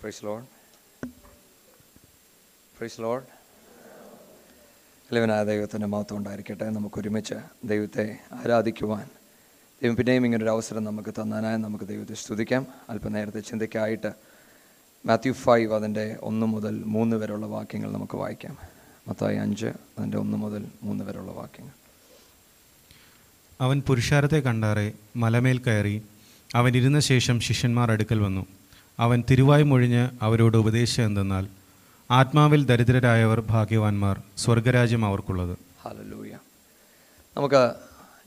Price lord praise lord ലവനായ ദൈവത്തിന്റെ മഹത്വം ഉണ്ടായിരിക്കട്ടെ. നമുക്ക് ഒരുമിച്ച് ദൈവത്തെ ആരാധിക്കുവാൻ ദൈവം പിന്നെയും ഇങ്ങനൊരു അവസരം നമുക്ക് തന്നാനായി നമുക്ക് ദൈവത്തെ സ്തുതിക്കാം. അല്പനേരത്തെ ചിന്തയ്ക്കായിട്ട് മാത്യു ഫൈവ് അതിന്റെ ഒന്ന് മുതൽ മൂന്ന് വരെയുള്ള വാക്യങ്ങൾ നമുക്ക് വായിക്കാം. മത്തായി അഞ്ച് അതിന്റെ ഒന്ന് മുതൽ മൂന്ന് വരെയുള്ള വാക്യങ്ങൾ. അവൻ പുരുഷാരത്തെ കണ്ടാറെ മലമേൽ കയറി അവൻ ഇരുന്ന ശേഷം ശിഷ്യന്മാർ അടുക്കൽ വന്നു. അവൻ തിരുവായ് മൊഴിഞ്ഞ് അവരോട് ഉപദേശം എന്തെന്നാൽ ആത്മാവിൽ ദരിദ്രരായവർ ഭാഗ്യവാന്മാർ സ്വർഗരാജ്യം അവർക്കുള്ളത്. ഹലലൂയ നമുക്ക്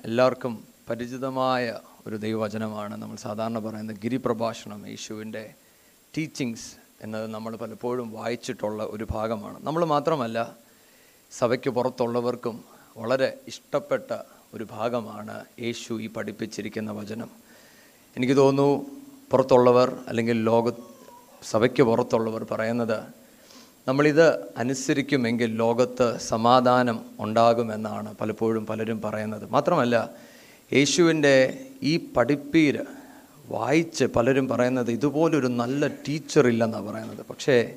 എല്ലാവർക്കും പരിചിതമായ ഒരു ദൈവവചനമാണ്. നമ്മൾ സാധാരണ പറയുന്ന ഗിരിപ്രഭാഷണം യേശുവിന്റെ ടീച്ചിങ്സ് എന്നത് നമ്മൾ പലപ്പോഴും വായിച്ചിട്ടുള്ള ഒരു ഭാഗമാണ്. നമ്മൾ മാത്രമല്ല സഭയ്ക്ക് പുറത്തുള്ളവർക്കും വളരെ ഇഷ്ടപ്പെട്ട ഒരു ഭാഗമാണ് യേശു ഈ പഠിപ്പിച്ചിരിക്കുന്ന വചനം. എനിക്ക് തോന്നുന്നു പുറത്തുള്ളവർ അല്ലെങ്കിൽ ലോക സഭയ്ക്ക് പുറത്തുള്ളവർ പറയുന്നത് നമ്മളിത് അനുസരിക്കുമെങ്കിൽ ലോകത്ത് സമാധാനം ഉണ്ടാകുമെന്നാണ് പലപ്പോഴും പലരും പറയുന്നത്. മാത്രമല്ല യേശുവിന്റെ ഈ പഠിപ്പീര് വായിച്ച് പലരും പറയുന്നത് ഇതുപോലൊരു നല്ല ടീച്ചർ ഇല്ലെന്നാണ് പറയുന്നത്. പക്ഷേ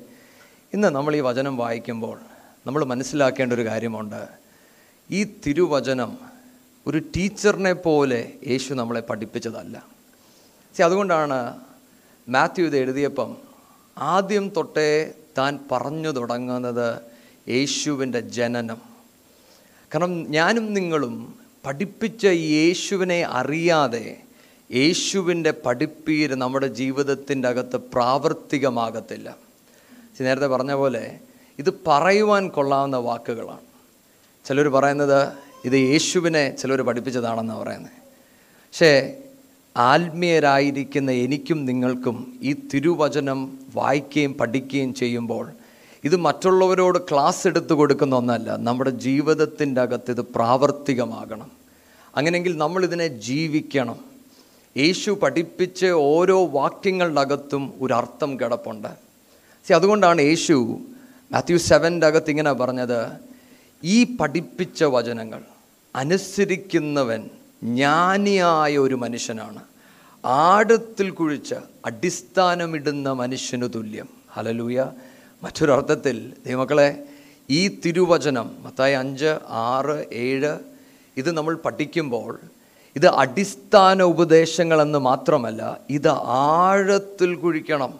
ഇന്ന് നമ്മൾ ഈ വചനം വായിക്കുമ്പോൾ നമ്മൾ മനസ്സിലാക്കേണ്ട ഒരു കാര്യമുണ്ട്. ഈ തിരുവചനം ഒരു ടീച്ചറിനെ പോലെ യേശു നമ്മളെ പഠിപ്പിച്ചതല്ല. സി അതുകൊണ്ടാണ് മാത്യു ഇത് എഴുതിയപ്പം ആദ്യം തൊട്ടേ താൻ പറഞ്ഞു തുടങ്ങുന്നത് യേശുവിന്റെ ജനനം. കാരണം ഞാനും നിങ്ങളും പഠിപ്പിച്ച യേശുവിനെ അറിയാതെ യേശുവിന്റെ പഠിപ്പീര് നമ്മുടെ ജീവിതത്തിന്റെ അകത്ത് പ്രാവർത്തികമാകത്തില്ല. നേരത്തെ പറഞ്ഞ പോലെ ഇത് പറയുവാൻ കൊള്ളാവുന്ന വാക്കുകളാണ്. ചിലർ പറയുന്നത് ഇത് യേശുവിനെ ചിലർ പഠിപ്പിച്ചതാണെന്നാണ് പറയുന്നത്. പക്ഷേ ആത്മീയരായിരിക്കുന്ന എനിക്കും നിങ്ങൾക്കും ഈ തിരുവചനം വായിക്കുകയും പഠിക്കുകയും ചെയ്യുമ്പോൾ ഇത് മറ്റുള്ളവരോട് ക്ലാസ് എടുത്തു കൊടുക്കുന്ന ഒന്നല്ല നമ്മുടെ ജീവിതത്തിന്റെ അകത്ത് ഇത് പ്രാവർത്തികമാകണം. അങ്ങനെയെങ്കിൽ നമ്മളിതിനെ ജീവിക്കണം. യേശു പഠിപ്പിച്ച ഓരോ വാക്യങ്ങളുടെ അകത്തും ഒരു അർത്ഥം കിടപ്പുണ്ട്. സി അതുകൊണ്ടാണ് യേശു മാത്യു സെവന്റെ അകത്ത് ഇങ്ങനെ പറഞ്ഞത് ഈ പഠിപ്പിച്ച വചനങ്ങൾ അനുസരിക്കുന്നവൻ ജ്ഞാനിയായ ഒരു മനുഷ്യനാണ്. ആഴത്തിൽ കുഴിച്ച് അടിസ്ഥാനമിടുന്ന മനുഷ്യനു തുല്യം. ഹലലൂയ മറ്റൊരർത്ഥത്തിൽ ദൈവമക്കളെ ഈ തിരുവചനം മത്തായി അഞ്ച് ആറ് ഏഴ് ഇത് നമ്മൾ പഠിക്കുമ്പോൾ ഇത് അടിസ്ഥാന ഉപദേശങ്ങളെന്ന് മാത്രമല്ല ഇത് ആഴത്തിൽ കുഴിക്കണം.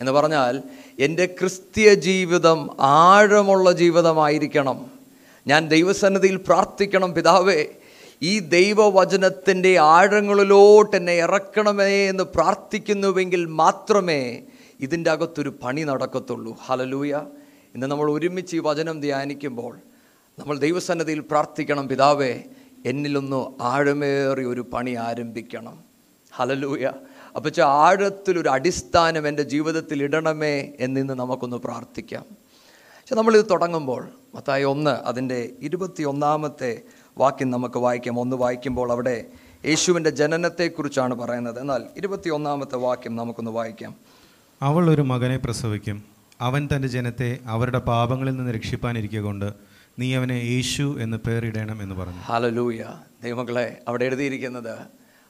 എന്ന് പറഞ്ഞാൽ എന്റെ ക്രിസ്തീയ ജീവിതം ആഴമുള്ള ജീവിതമായിരിക്കണം. ഞാൻ ദൈവസന്നിധിയിൽ പ്രാർത്ഥിക്കണം പിതാവേ ഈ ദൈവവചനത്തിന്റെ ആഴങ്ങളിലോട്ട് എന്നെ ഇറക്കണമേ എന്ന് പ്രാർത്ഥിക്കുന്നുവെങ്കിൽ മാത്രമേ ഇതിന്റെ അകത്തൊരു പണി നടക്കത്തുള്ളൂ. ഹലലൂയ ഇന്ന് നമ്മൾ ഒരുമിച്ച് ഈ വചനം ധ്യാനിക്കുമ്പോൾ നമ്മൾ ദൈവസന്നതിയിൽ പ്രാർത്ഥിക്കണം പിതാവേ എന്നിലൊന്ന് ആഴമേറിയ ഒരു പണി ആരംഭിക്കണം. ഹലലൂയ അപ്പച്ച ആഴത്തിലൊരു അടിസ്ഥാനം എന്റെ ജീവിതത്തിൽ ഇടണമേ എന്നിന്ന് നമുക്കൊന്ന് പ്രാർത്ഥിക്കാം. പക്ഷെ നമ്മളിത് തുടങ്ങുമ്പോൾ മത്തായി ഒന്ന് അതിന്റെ ഇരുപത്തി ഒന്നാമത്തെ വാക്യം നമുക്ക് വായിക്കാം. ഒന്ന് വായിക്കുമ്പോൾ അവിടെ യേശുവിന്റെ ജനനത്തെക്കുറിച്ചാണ് പറയുന്നത്. എന്നാൽ ഇരുപത്തി ഒന്നാമത്തെ വാക്യം നമുക്കൊന്ന് വായിക്കാം. അവൾ ഒരു മകനെ പ്രസവിക്കും. അവൻ തന്റെ ജനത്തെ അവരുടെ പാപങ്ങളിൽ നിന്ന് രക്ഷിപ്പാനിരിക്കുക കൊണ്ട് നീ അവനെ യേശു എന്ന് പേരിടണം എന്ന് പറഞ്ഞു. ഹാലലൂയ ദൈവമക്കളെ അവിടെ എഴുതിയിരിക്കുന്നത്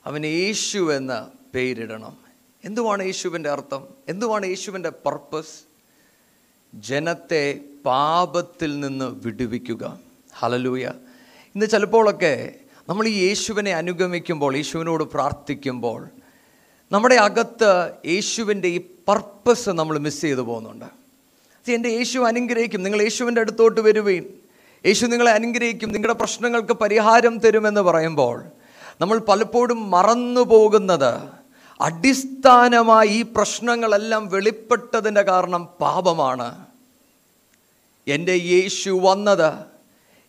അവൻ യേശു എന്ന് പേരിടണം. എന്തുവാണ് യേശുവിന്റെ അർത്ഥം? എന്തുവാണ് യേശുവിന്റെ പർപ്പസ് ജനത്തെ പാപത്തിൽ നിന്ന് വിടുവിക്കുക. ഹലലൂയ ഇന്ന് ചിലപ്പോഴൊക്കെ നമ്മൾ ഈ യേശുവിനെ അനുഗമിക്കുമ്പോൾ യേശുവിനോട് പ്രാർത്ഥിക്കുമ്പോൾ നമ്മുടെ അകത്ത് യേശുവിന്റെ ഈ പർപ്പസ് നമ്മൾ മിസ് ചെയ്തു പോകുന്നുണ്ട്. എന്റെ യേശു അനുഗ്രഹിക്കും നിങ്ങൾ യേശുവിന്റെ അടുത്തോട്ട് വരുവീൻ. യേശു നിങ്ങളെ അനുഗ്രഹിക്കും നിങ്ങളുടെ പ്രശ്നങ്ങൾക്ക് പരിഹാരം തരുമെന്ന് പറയുമ്പോൾ നമ്മൾ പലപ്പോഴും മറന്നു പോകുന്നത് അടിസ്ഥാനമായി ഈ പ്രശ്നങ്ങളെല്ലാം വെളിപ്പെട്ടതിന്റെ കാരണം പാപമാണ്. എന്റെ യേശു വന്നത്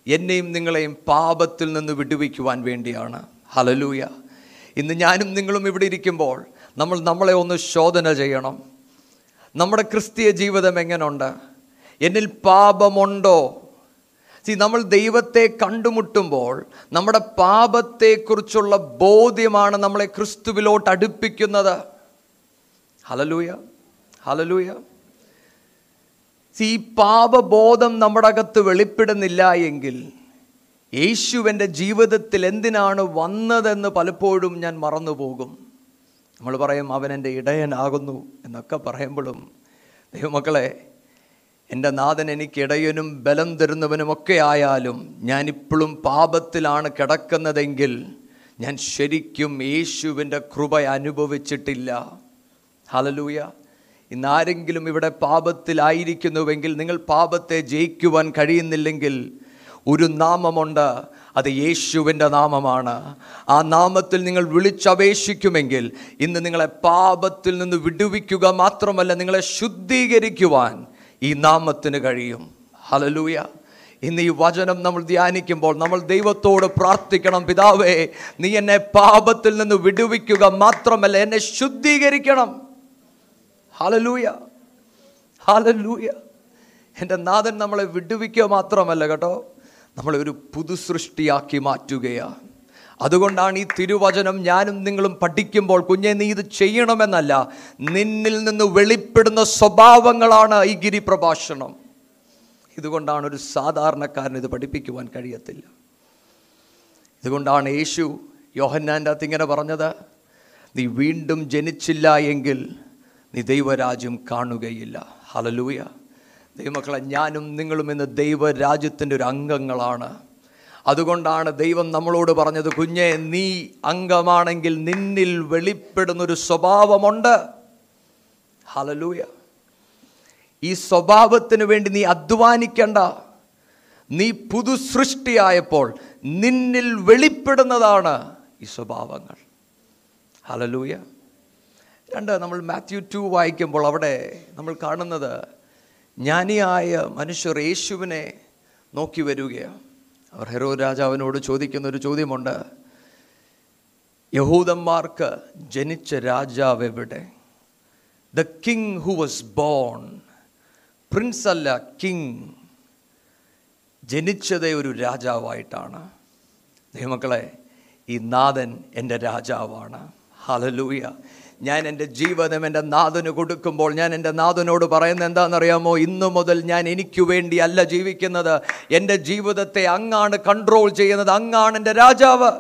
എന്നെയും നിങ്ങളെയും പാപത്തിൽ നിന്ന് വിടുവിക്കുവാൻ വേണ്ടിയാണ്. ഹലലൂയ ഇന്ന് ഞാനും നിങ്ങളും ഇവിടെ ഇരിക്കുമ്പോൾ നമ്മൾ നമ്മളെ ഒന്ന് ശോധന ചെയ്യണം. നമ്മുടെ ക്രിസ്തീയ ജീവിതം എങ്ങനെയുണ്ട് എന്നിൽ പാപമുണ്ടോ? സി നമ്മൾ ദൈവത്തെ കണ്ടുമുട്ടുമ്പോൾ നമ്മുടെ പാപത്തെക്കുറിച്ചുള്ള ബോധ്യമാണ് നമ്മളെ ക്രിസ്തുവിലോട്ട് അടുപ്പിക്കുന്നത്. ഹലലൂയ ഹലലൂയ ഈ പാപബോധം നമ്മുടെ അകത്ത് വെളിപ്പെടുന്നില്ല എങ്കിൽ യേശുവിന്റെ ജീവിതത്തിൽ എന്തിനാണ് വന്നതെന്ന് പലപ്പോഴും ഞാൻ മറന്നുപോകും. നമ്മൾ പറയും അവൻ എന്റെ ഇടയനാകുന്നു എന്നൊക്കെ പറയുമ്പോഴും ദൈവമക്കളെ എന്റെ നാഥൻ എനിക്ക് ഇടയനും ബലം തരുന്നവനുമൊക്കെ ആയാലും ഞാനിപ്പോഴും പാപത്തിലാണ് കിടക്കുന്നതെങ്കിൽ ഞാൻ ശരിക്കും യേശുവിന്റെ കൃപ അനുഭവിച്ചിട്ടില്ല. ഹലലൂയ ഇന്ന് ആരെങ്കിലും ഇവിടെ പാപത്തിലായിരിക്കുന്നുവെങ്കിൽ നിങ്ങൾ പാപത്തെ ജയിക്കുവാൻ കഴിയുന്നില്ലെങ്കിൽ ഒരു നാമമുണ്ട് അത് യേശുവിന്റെ നാമമാണ്. ആ നാമത്തിൽ നിങ്ങൾ വിളിച്ചപേക്ഷിക്കുമെങ്കിൽ ഇന്ന് നിങ്ങളെ പാപത്തിൽ നിന്ന് വിടുവിക്കുക മാത്രമല്ല നിങ്ങളെ ശുദ്ധീകരിക്കുവാൻ ഈ നാമത്തിന് കഴിയും. ഹലലൂയ ഇന്ന് ഈ വചനം നമ്മൾ ധ്യാനിക്കുമ്പോൾ നമ്മൾ ദൈവത്തോട് പ്രാർത്ഥിക്കണം പിതാവേ നീ എന്നെ പാപത്തിൽ നിന്ന് വിടുവിക്കുക മാത്രമല്ല എന്നെ ശുദ്ധീകരിക്കണം. ഹലലൂയ. ഹാലലൂയ. എന്റെ നാഥൻ നമ്മളെ വിടുവിക്കുക മാത്രമല്ല കേട്ടോ. നമ്മളെ ഒരു പുതുസൃഷ്ടിയാക്കി മാറ്റുകയാണ് അതുകൊണ്ടാണ് ഈ തിരുവചനം ഞാനും നിങ്ങളും പഠിക്കുമ്പോൾ കുഞ്ഞെ നീ ഇത് ചെയ്യണമെന്നല്ല. നിന്നിൽ നിന്ന് വെളിപ്പെടുന്ന സ്വഭാവങ്ങളാണ് ഈ ഗിരിപ്രഭാഷണം. ഇതുകൊണ്ടാണ് ഒരു സാധാരണക്കാരൻ ഇത് പഠിപ്പിക്കുവാൻ കഴിയത്തില്ല. ഇതുകൊണ്ടാണ് യേശു യോഹന്നാന്റെ അകത്ത് ഇങ്ങനെ പറഞ്ഞത്. നീ വീണ്ടും ജനിച്ചില്ല എങ്കിൽ നീ ദൈവരാജ്യം കാണുകയില്ല. ഹലലൂയ ദൈവമക്കളെ ഞാനും നിങ്ങളും ഇന്ന് ദൈവരാജ്യത്തിന്റെ ഒരു അംഗങ്ങളാണ്. അതുകൊണ്ടാണ് ദൈവം നമ്മളോട് പറഞ്ഞത് കുഞ്ഞെ നീ അംഗമാണെങ്കിൽ നിന്നിൽ വെളിപ്പെടുന്നൊരു സ്വഭാവമുണ്ട്. ഹലലൂയ ഈ സ്വഭാവത്തിന് വേണ്ടി നീ അധ്വാനിക്കണ്ട. നീ പുതു സൃഷ്ടിയായപ്പോൾ നിന്നിൽ വെളിപ്പെടുന്നതാണ് ഈ സ്വഭാവങ്ങൾ. ഹലലൂയ രണ്ട് നമ്മൾ മാത്യു ടു വായിക്കുമ്പോൾ അവിടെ നമ്മൾ കാണുന്നത് ജ്ഞാനിയായ മനുഷ്യർ യേശുവിനെ നോക്കി വരികയാണ്. അവർ ഹെറോ രാജാവിനോട് ചോദിക്കുന്ന ഒരു ചോദ്യമുണ്ട്. യഹൂദന്മാർക്ക് ജനിച്ച രാജാവ് എവിടെ the king who was born prince അല്ല കിങ് ജനിച്ചതേ ഒരു രാജാവായിട്ടാണ്. ദൈവമക്കളെ ഈ നാഥൻ എന്റെ രാജാവാണ്. ഹലലൂയ ഞാൻ എന്റെ ജീവിതം എന്റെ നാഥന് കൊടുക്കുമ്പോൾ ഞാൻ എന്റെ നാഥനോട് പറയുന്നത് എന്താണെന്നറിയാമോ? ഇന്നു മുതൽ ഞാൻ എനിക്ക് വേണ്ടി അല്ല ജീവിക്കുന്നത്. എന്റെ ജീവിതത്തെ അങ്ങാണ് കൺട്രോൾ ചെയ്യുന്നത്. അങ്ങാണ് എന്റെ രാജാവ്.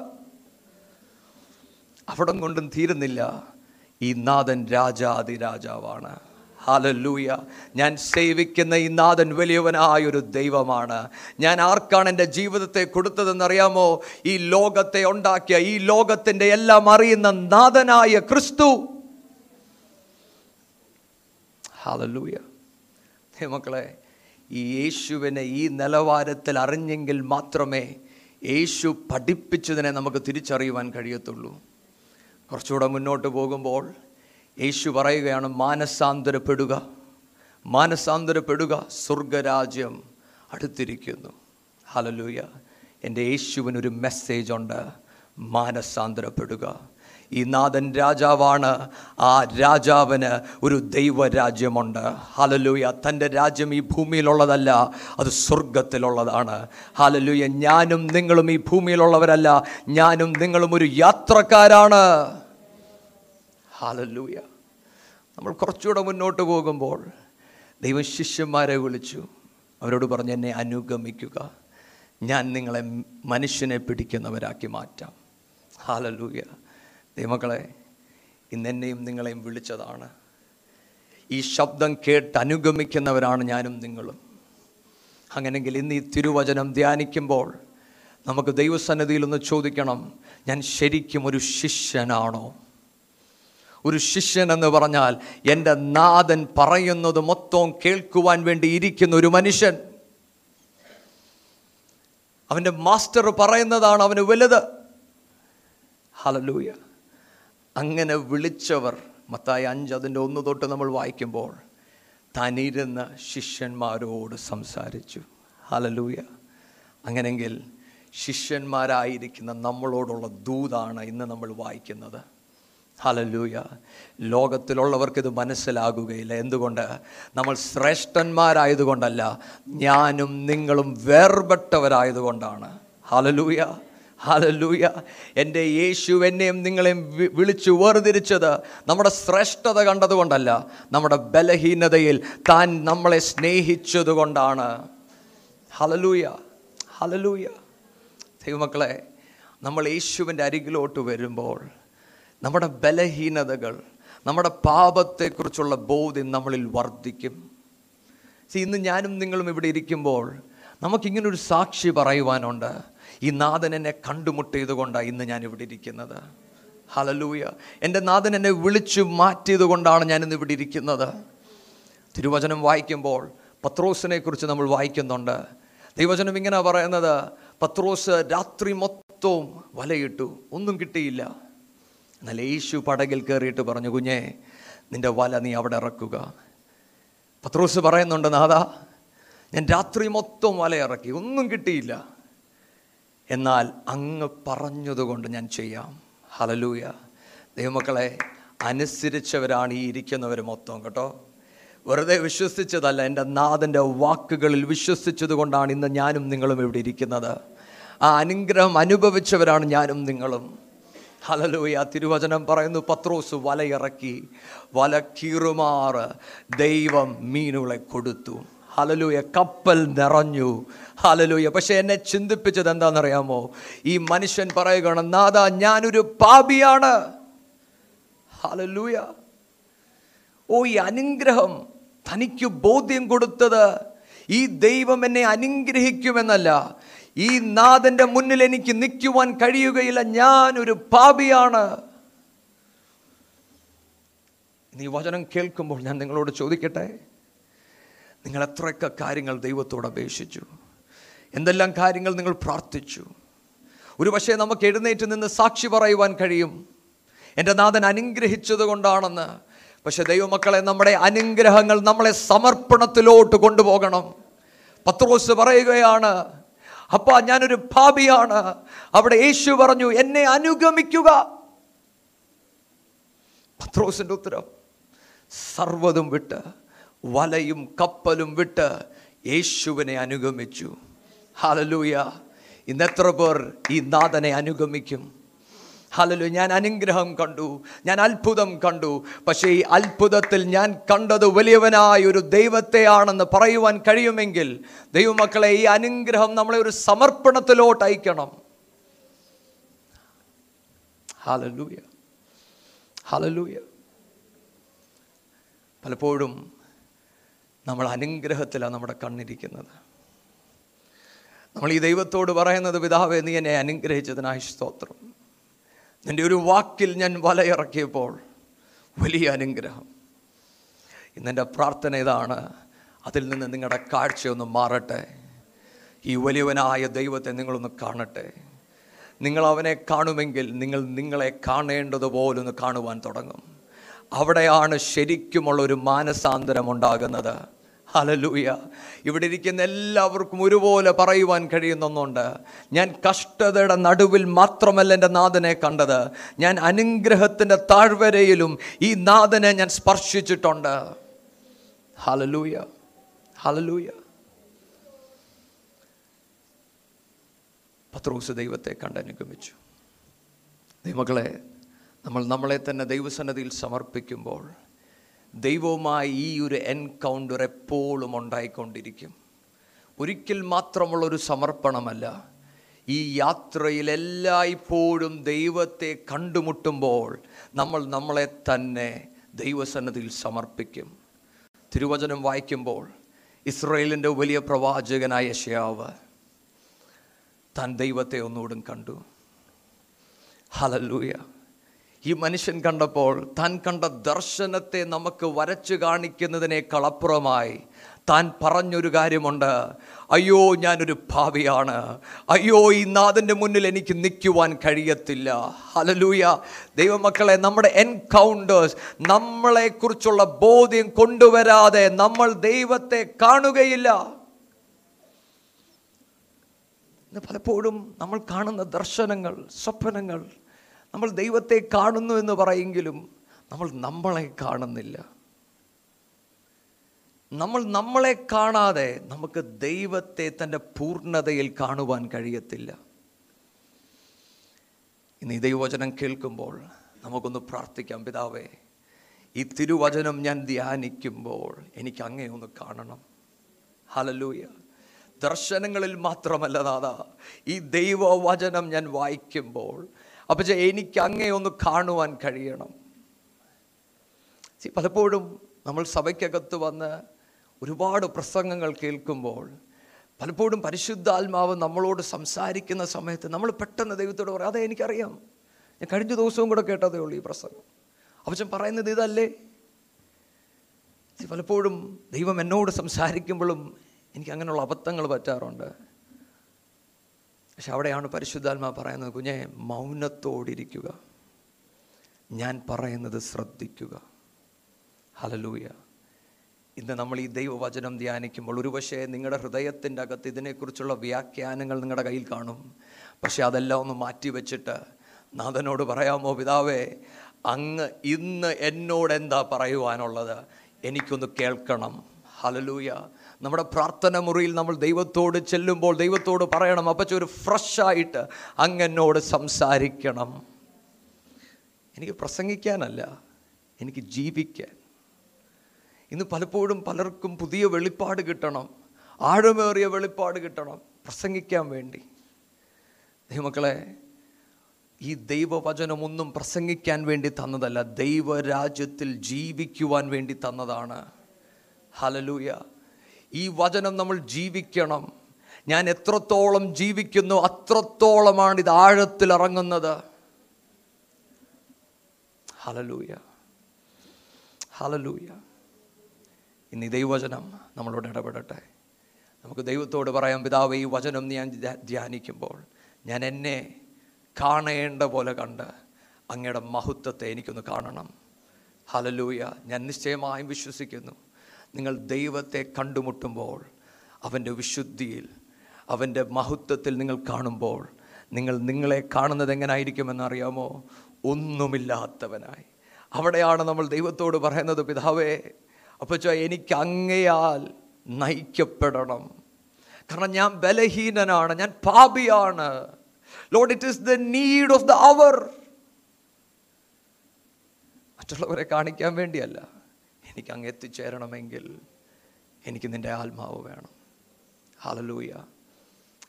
അവിടം കൊണ്ടും തീരുന്നില്ല. ഈ നാഥൻ രാജാതി രാജാവാണ് ഹാലല്ലൂയ ഞാൻ സേവിക്കുന്ന ഈ നാഥൻ വലിയവനായ ഒരു ദൈവമാണ്. ഞാൻ ആർക്കാണ് എന്റെ ജീവിതത്തെ കൊടുത്തതെന്നറിയാമോ? ഈ ലോകത്തെ ഉണ്ടാക്കിയ ഈ ലോകത്തിന്റെ എല്ലാം അറിയുന്ന നാഥനായ ക്രിസ്തു. ഹാലല്ലൂയ മക്കളെ ഈ യേശുവിനെ ഈ നിലവാരത്തിൽ അറിഞ്ഞെങ്കിൽ മാത്രമേ യേശു പഠിപ്പിച്ചതിനെ നമുക്ക് തിരിച്ചറിയുവാൻ കഴിയത്തുള്ളൂ. കുറച്ചുകൂടെ മുന്നോട്ട് പോകുമ്പോൾ യേശു പറയുകയാണ് മാനസാന്തരപ്പെടുക മാനസാന്തരപ്പെടുക സ്വർഗരാജ്യം അടുത്തിരിക്കുന്നു. ഹലലൂയ എന്റെ യേശുവിനൊരു മെസ്സേജ് ഉണ്ട് മാനസാന്തരപ്പെടുക. ഈ നാഥൻ രാജാവാണ് ആ രാജാവിന് ഒരു ദൈവരാജ്യമുണ്ട്. ഹാലലൂയ തന്റെ രാജ്യം ഈ ഭൂമിയിലുള്ളതല്ല അത് സ്വർഗത്തിലുള്ളതാണ്. ഹാലലൂയ ഞാനും നിങ്ങളും ഈ ഭൂമിയിലുള്ളവരല്ല ഞാനും നിങ്ങളും ഒരു യാത്രക്കാരാണ്. ഹാലല്ലൂയ നമ്മൾ കുറച്ചുകൂടെ മുന്നോട്ട് പോകുമ്പോൾ ദൈവം ശിഷ്യന്മാരെ വിളിച്ചു. അവരോട് പറഞ്ഞ് എന്നെ അനുഗമിക്കുക. ഞാൻ നിങ്ങളെ മനുഷ്യനെ പിടിക്കുന്നവരാക്കി മാറ്റാം. ഹാലല്ലൂയ ദൈവമക്കളെ ഇന്നെന്നെയും നിങ്ങളെയും വിളിച്ചതാണ്. ഈ ശബ്ദം കേട്ട് അനുഗമിക്കുന്നവരാണ് ഞാനും നിങ്ങളും. അങ്ങനെങ്കിൽ ഇന്ന് ഈ തിരുവചനം ധ്യാനിക്കുമ്പോൾ നമുക്ക് ദൈവസന്നിധിയിൽ ഒന്ന് ചോദിക്കണം ഞാൻ ശരിക്കും ഒരു ശിഷ്യനാണോ? ഒരു ശിഷ്യൻ എന്ന് പറഞ്ഞാൽ എന്റെ നാഥൻ പറയുന്നത് മൊത്തവും കേൾക്കുവാൻ വേണ്ടി ഇരിക്കുന്ന ഒരു മനുഷ്യൻ. അവന്റെ മാസ്റ്റർ പറയുന്നതാണ് അവന് വലുത്. ഹലലൂയ അങ്ങനെ വിളിച്ചവർ മത്തായി അഞ്ച് അതിന്റെ ഒന്ന് തൊട്ട് നമ്മൾ വായിക്കുമ്പോൾ തനിരുന്ന ശിഷ്യന്മാരോട് സംസാരിച്ചു. ഹലലൂയ അങ്ങനെങ്കിൽ ശിഷ്യന്മാരായിരിക്കുന്ന നമ്മളോടുള്ള ദൂതാണ് ഇന്ന് നമ്മൾ വായിക്കുന്നത്. ഹലലൂയ ലോകത്തിലുള്ളവർക്ക് ഇത് മനസ്സിലാകുകയില്ല. എന്തുകൊണ്ട്? നമ്മൾ ശ്രേഷ്ഠന്മാരായതുകൊണ്ടല്ല ഞാനും നിങ്ങളും വേർപെട്ടവരായതുകൊണ്ടാണ്. ഹലലൂയ ഹലലൂയ എന്റെ യേശു എന്നെയും നിങ്ങളെയും വിളിച്ചു വേർതിരിച്ചത് നമ്മുടെ ശ്രേഷ്ഠത കണ്ടതുകൊണ്ടല്ല നമ്മുടെ ബലഹീനതയിൽ താൻ നമ്മളെ സ്നേഹിച്ചതുകൊണ്ടാണ്. ഹലലൂയ ഹലലൂയ ദൈവമക്കളെ നമ്മൾ യേശുവിന്റെ അരികിലോട്ട് വരുമ്പോൾ നമ്മുടെ ബലഹീനതകൾ നമ്മുടെ പാപത്തെക്കുറിച്ചുള്ള ബോധ്യം നമ്മളിൽ വർദ്ധിക്കും. സി ഇന്ന് ഞാനും നിങ്ങളും ഇവിടെ ഇരിക്കുമ്പോൾ നമുക്കിങ്ങനൊരു സാക്ഷി പറയുവാനുണ്ട്. ഈ നാഥൻ എന്നെ കണ്ടുമുട്ടിയത് കൊണ്ടാണ് ഇന്ന് ഞാൻ ഇവിടെ ഇരിക്കുന്നത്. ഹലലൂയ എന്റെ നാഥൻ എന്നെ വിളിച്ചു മാറ്റിയത് കൊണ്ടാണ് ഞാൻ ഇന്ന് ഇവിടെ ഇരിക്കുന്നത്. തിരുവചനം വായിക്കുമ്പോൾ പത്രോസിനെ കുറിച്ച് നമ്മൾ വായിക്കുന്നുണ്ട്. ദൈവചനം ഇങ്ങനെ പറയുന്നത് പത്രോസ് രാത്രി മൊത്തവും വലയിട്ടു ഒന്നും കിട്ടിയില്ല. എന്നാൽ യേശു പടകിൽ കയറിയിട്ട് പറഞ്ഞു കുഞ്ഞേ നിന്റെ വല നീ അവിടെ ഇറക്കുക. പത്രോസ് പറയുന്നുണ്ട് നാദാ ഞാൻ രാത്രി മൊത്തം വല ഇറക്കി ഒന്നും കിട്ടിയില്ല. എന്നാൽ അങ്ങ് പറഞ്ഞതുകൊണ്ട് ഞാൻ ചെയ്യാം. ഹലലൂയ ദൈവമക്കളെ അനുസരിച്ചവരാണ് ഈ ഇരിക്കുന്നവർ മൊത്തം കേട്ടോ. വെറുതെ വിശ്വസിച്ചതല്ല എന്റെ നാഥന്റെ വാക്കുകളിൽ വിശ്വസിച്ചത് കൊണ്ടാണ് ഇന്ന് ഞാനും നിങ്ങളും ഇവിടെ ഇരിക്കുന്നത്. ആ അനുഗ്രഹം അനുഭവിച്ചവരാണ് ഞാനും നിങ്ങളും. ഹലലൂയ തിരുവചനം പറയുന്നു പത്രോസ് വലയിറക്കി വല കീറുമാറ് ദൈവം മീനുകളെ കൊടുത്തു. ഹലലൂയ കപ്പൽ നിറഞ്ഞു. ഹലലൂയ പക്ഷെ എന്നെ ചിന്തിപ്പിച്ചത് എന്താണെന്നറിയാമോ? ഈ മനുഷ്യൻ പറയുകയാണ് നാഥ ഞാനൊരു പാപിയാണ്. ഹലലൂയ ഓ ഈ അനുഗ്രഹം തനിക്ക് ബോധ്യം കൊടുത്തത് ഈ ദൈവം എന്നെ അനുഗ്രഹിക്കുമെന്നല്ല. ഈ നാഥന്റെ മുന്നിൽ എനിക്ക് നിൽക്കുവാൻ കഴിയുകയില്ല. ഞാനൊരു പാപിയാണ്. നീ വചനം കേൾക്കുമ്പോൾ ഞാൻ നിങ്ങളോട് ചോദിക്കട്ടെ? നിങ്ങൾ എത്രയൊക്കെ കാര്യങ്ങൾ ദൈവത്തോട് അപേക്ഷിച്ചു? എന്തെല്ലാം കാര്യങ്ങൾ നിങ്ങൾ പ്രാർത്ഥിച്ചു? ഒരു പക്ഷേ നമുക്ക് എഴുന്നേറ്റ് നിന്ന് സാക്ഷി പറയുവാൻ കഴിയും. എന്റെ നാഥൻ അനുഗ്രഹിച്ചത് കൊണ്ടാണെന്ന് പക്ഷെ ദൈവമക്കളെ നമ്മുടെ അനുഗ്രഹങ്ങൾ നമ്മളെ സമർപ്പണത്തിലോട്ട് കൊണ്ടുപോകണം. പത്രോസ് പറയുകയാണ് അപ്പ ഞാനൊരു ഭാവിയാണ് അവിടെ യേശു പറഞ്ഞു എന്നെ അനുഗമിക്കുക. പത്രോസിന്റെ ഉത്തരം സർവതും വിട്ട് വലയും കപ്പലും വിട്ട് യേശുവിനെ അനുഗമിച്ചു. ഹാലലൂയ ഇന്നെത്ര പേർ ഈ നാഥനെ അനുഗമിക്കും? ഹലലു ഞാൻ അനുഗ്രഹം കണ്ടു. ഞാൻ അത്ഭുതം കണ്ടു. പക്ഷേ ഈ അത്ഭുതത്തിൽ ഞാൻ കണ്ടത് വലിയവനായ ഒരു ദൈവത്തെയാണെന്ന് പറയുവാൻ കഴിയുമെങ്കിൽ ദൈവമക്കളെ ഈ അനുഗ്രഹം നമ്മളെ ഒരു സമർപ്പണത്തിലോട്ട് അയക്കണം. ഹലലൂയ ഹലലൂയ പലപ്പോഴും നമ്മൾ അനുഗ്രഹത്തിലാണ് നമ്മുടെ കണ്ണിരിക്കുന്നത്. നമ്മൾ ഈ ദൈവത്തോട് പറയുന്നത് പിതാവേ നീ എന്നെ അനുഗ്രഹിച്ചതിനായി സ്തോത്രം. നിന്റെ ഒരു വാക്കിൽ ഞാൻ വലയിറക്കിയപ്പോൾ വലിയ അനുഗ്രഹം. ഇന്നെന്റെ പ്രാർത്ഥന ഇതാണ്. അതിൽ നിന്ന് നിങ്ങളുടെ കാഴ്ചയൊന്ന് മാറട്ടെ. ഈ വലിയവനായ ദൈവത്തെ നിങ്ങളൊന്ന് കാണട്ടെ. നിങ്ങൾ അവനെ കാണുമെങ്കിൽ നിങ്ങൾ നിങ്ങളെ കാണേണ്ടതുപോലൊന്ന് കാണുവാൻ തുടങ്ങും. അവിടെയാണ് ശരിക്കുമുള്ള ഒരു മാനസാന്തരം ഉണ്ടാകുന്നത്. ഹലലൂയ ഇവിടെ ഇരിക്കുന്ന എല്ലാവർക്കും ഒരുപോലെ പറയുവാൻ കഴിയുന്നൊന്നുണ്ട്. ഞാൻ കഷ്ടതയുടെ നടുവിൽ മാത്രമല്ല എന്റെ നാഥനെ കണ്ടത്. ഞാൻ അനുഗ്രഹത്തിന്റെ താഴ്വരയിലും ഈ നാഥനെ ഞാൻ സ്പർശിച്ചിട്ടുണ്ട്. ഹലലൂയ ഹലലൂയ പത്രോസ് ദൈവത്തെ കണ്ട് അനുഗമിച്ചു. ദൈവമക്കളെ നമ്മൾ നമ്മളെ തന്നെ ദൈവസന്നതിയിൽ സമർപ്പിക്കുമ്പോൾ ദൈവവുമായി ഈ ഒരു എൻകൗണ്ടർ എപ്പോഴും ഉണ്ടായിക്കൊണ്ടിരിക്കും. ഒരിക്കൽ മാത്രമുള്ളൊരു സമർപ്പണമല്ല. ഈ യാത്രയിൽ എല്ലായ്പ്പോഴും ദൈവത്തെ കണ്ടുമുട്ടുമ്പോൾ നമ്മൾ നമ്മളെ തന്നെ ദൈവസന്നതിയിൽ സമർപ്പിക്കും. തിരുവചനം വായിക്കുമ്പോൾ ഇസ്രയേലിന്റെ വലിയ പ്രവാചകനായ യശയാവ് താൻ ദൈവത്തെ ഒന്നുകൂടും കണ്ടു. ഹലല്ലൂയ. ഈ മനുഷ്യൻ കണ്ടപ്പോൾ താൻ കണ്ട ദർശനത്തെ നമുക്ക് വരച്ചു കാണിക്കുന്നതിനേക്കാൾ അപ്പുറമായി താൻ പറഞ്ഞൊരു കാര്യമുണ്ട്. അയ്യോ ഞാനൊരു ഭാവിയാണ്. അയ്യോ ഈ നാഥന്റെ മുന്നിൽ എനിക്ക് നിൽക്കുവാൻ കഴിയത്തില്ല. ഹലലൂയ ദൈവമക്കളെ നമ്മുടെ എൻകൗണ്ടേഴ്സ് നമ്മളെക്കുറിച്ചുള്ള ബോധ്യം കൊണ്ടുവരാതെ നമ്മൾ ദൈവത്തെ കാണുകയില്ല. പലപ്പോഴും നമ്മൾ കാണുന്ന ദർശനങ്ങൾ സ്വപ്നങ്ങൾ നമ്മൾ ദൈവത്തെ കാണുന്നു എന്ന് പറയെങ്കിലും നമ്മൾ നമ്മളെ കാണുന്നില്ല. നമ്മൾ നമ്മളെ കാണാതെ നമുക്ക് ദൈവത്തെ തന്റെ പൂർണതയിൽ കാണുവാൻ കഴിയത്തില്ല. ഇന്ന് ഈ ദൈവവചനം കേൾക്കുമ്പോൾ നമുക്കൊന്ന് പ്രാർത്ഥിക്കാം. പിതാവേ ഈ തിരുവചനം ഞാൻ ധ്യാനിക്കുമ്പോൾ എനിക്ക് അങ്ങേ ഒന്ന് കാണണം. ഹലലൂയ ദർശനങ്ങളിൽ മാത്രമല്ല നാഥ ഈ ദൈവവചനം ഞാൻ വായിക്കുമ്പോൾ അപ്പച്ച എനിക്ക് അങ്ങേ ഒന്ന് കാണുവാൻ കഴിയണം. പലപ്പോഴും നമ്മൾ സഭയ്ക്കകത്ത് വന്ന് ഒരുപാട് പ്രസംഗങ്ങൾ കേൾക്കുമ്പോൾ പലപ്പോഴും പരിശുദ്ധാത്മാവ് നമ്മളോട് സംസാരിക്കുന്ന സമയത്ത് നമ്മൾ പെട്ടെന്ന് ദൈവത്തോട് പറയും അതെ എനിക്കറിയാം. ഞാൻ കഴിഞ്ഞ ദിവസവും കൂടെ കേട്ടതേ ഉള്ളൂ ഈ പ്രസംഗം. അപ്പച്ചൻ പറയുന്നത് ഇതല്ലേ? പലപ്പോഴും ദൈവം എന്നോട് സംസാരിക്കുമ്പോഴും എനിക്ക് അങ്ങനെയുള്ള അബദ്ധങ്ങൾ പറ്റാറുണ്ട്. പക്ഷെ അവിടെയാണ് പരിശുദ്ധാത്മാ പറയുന്നത് കുഞ്ഞെ മൗനത്തോടിരിക്കുക. ഞാൻ പറയുന്നത് ശ്രദ്ധിക്കുക. ഹലലൂയ ഇന്ന് നമ്മൾ ഈ ദൈവവചനം ധ്യാനിക്കുമ്പോൾ ഒരുപക്ഷെ നിങ്ങളുടെ ഹൃദയത്തിന്റെ അകത്ത് ഇതിനെക്കുറിച്ചുള്ള വ്യാഖ്യാനങ്ങൾ നിങ്ങളുടെ കയ്യിൽ കാണും. പക്ഷെ അതെല്ലാം ഒന്ന് മാറ്റി വെച്ചിട്ട് നാഥനോട് പറയാമോ പിതാവേ അങ്ങ് ഇന്ന് എന്നോട് എന്താ പറയുവാനുള്ളത്? എനിക്കൊന്ന് കേൾക്കണം. ഹലലൂയ നമ്മുടെ പ്രാർത്ഥന മുറിയിൽ നമ്മൾ ദൈവത്തോട് ചെല്ലുമ്പോൾ ദൈവത്തോട് പറയണം അപ്പച്ച ഒരു ഫ്രഷായിട്ട് അങ്ങനോട് സംസാരിക്കണം. എനിക്ക് പ്രസംഗിക്കാനല്ല എനിക്ക് ജീവിക്കാൻ. ഇന്ന് പലപ്പോഴും പലർക്കും പുതിയ വെളിപ്പാട് കിട്ടണം ആഴമേറിയ വെളിപ്പാട് കിട്ടണം പ്രസംഗിക്കാൻ വേണ്ടി. ദൈവമക്കളെ ഈ ദൈവവചനമൊന്നും പ്രസംഗിക്കാൻ വേണ്ടി തന്നതല്ല ദൈവരാജ്യത്തിൽ ജീവിക്കുവാൻ വേണ്ടി തന്നതാണ്. ഹലലൂയ ഈ വചനം നമ്മൾ ജീവിക്കണം. ഞാൻ എത്രത്തോളം ജീവിക്കുന്നു അത്രത്തോളമാണ് ഇത് ആഴത്തിൽ ഇറങ്ങുന്നത്. ഹലലൂയ ഹലലൂയ ഇന്ന് ദൈവവചനം നമ്മളോട് ഇടപെടട്ടെ. നമുക്ക് ദൈവത്തോട് പറയാം പിതാവ് ഈ വചനം ഞാൻ ധ്യാനിക്കുമ്പോൾ ഞാൻ എന്നെ കാണേണ്ട പോലെ കണ്ട് അങ്ങയുടെ മഹത്വത്തെ എനിക്കൊന്ന് കാണണം. ഹലലൂയ ഞാൻ നിശ്ചയമായും വിശ്വസിക്കുന്നു. നിങ്ങൾ ദൈവത്തെ കണ്ടുമുട്ടുമ്പോൾ അവന്റെ വിശുദ്ധിയിൽ അവന്റെ മഹത്വത്തിൽ നിങ്ങൾ കാണുമ്പോൾ നിങ്ങൾ നിങ്ങളെ കാണുന്നത് എങ്ങനായിരിക്കുമെന്നറിയാമോ ഒന്നുമില്ലാത്തവനായി. അവിടെയാണ് നമ്മൾ ദൈവത്തോട് പറയുന്നത് പിതാവേ അപ്പച്ചോ എനിക്ക് അങ്ങയാൽ നയിക്കപ്പെടണം. കാരണം ഞാൻ ബലഹീനനാണ് ഞാൻ പാപിയാണ്. Lord it is the need of the hour മറ്റുള്ളവരെ കാണിക്കാൻ വേണ്ടിയല്ല. എനിക്ക് അങ്ങ് എത്തിച്ചേരണമെങ്കിൽ എനിക്ക് നിന്റെ ആത്മാവ് വേണം. ഹാലലൂയ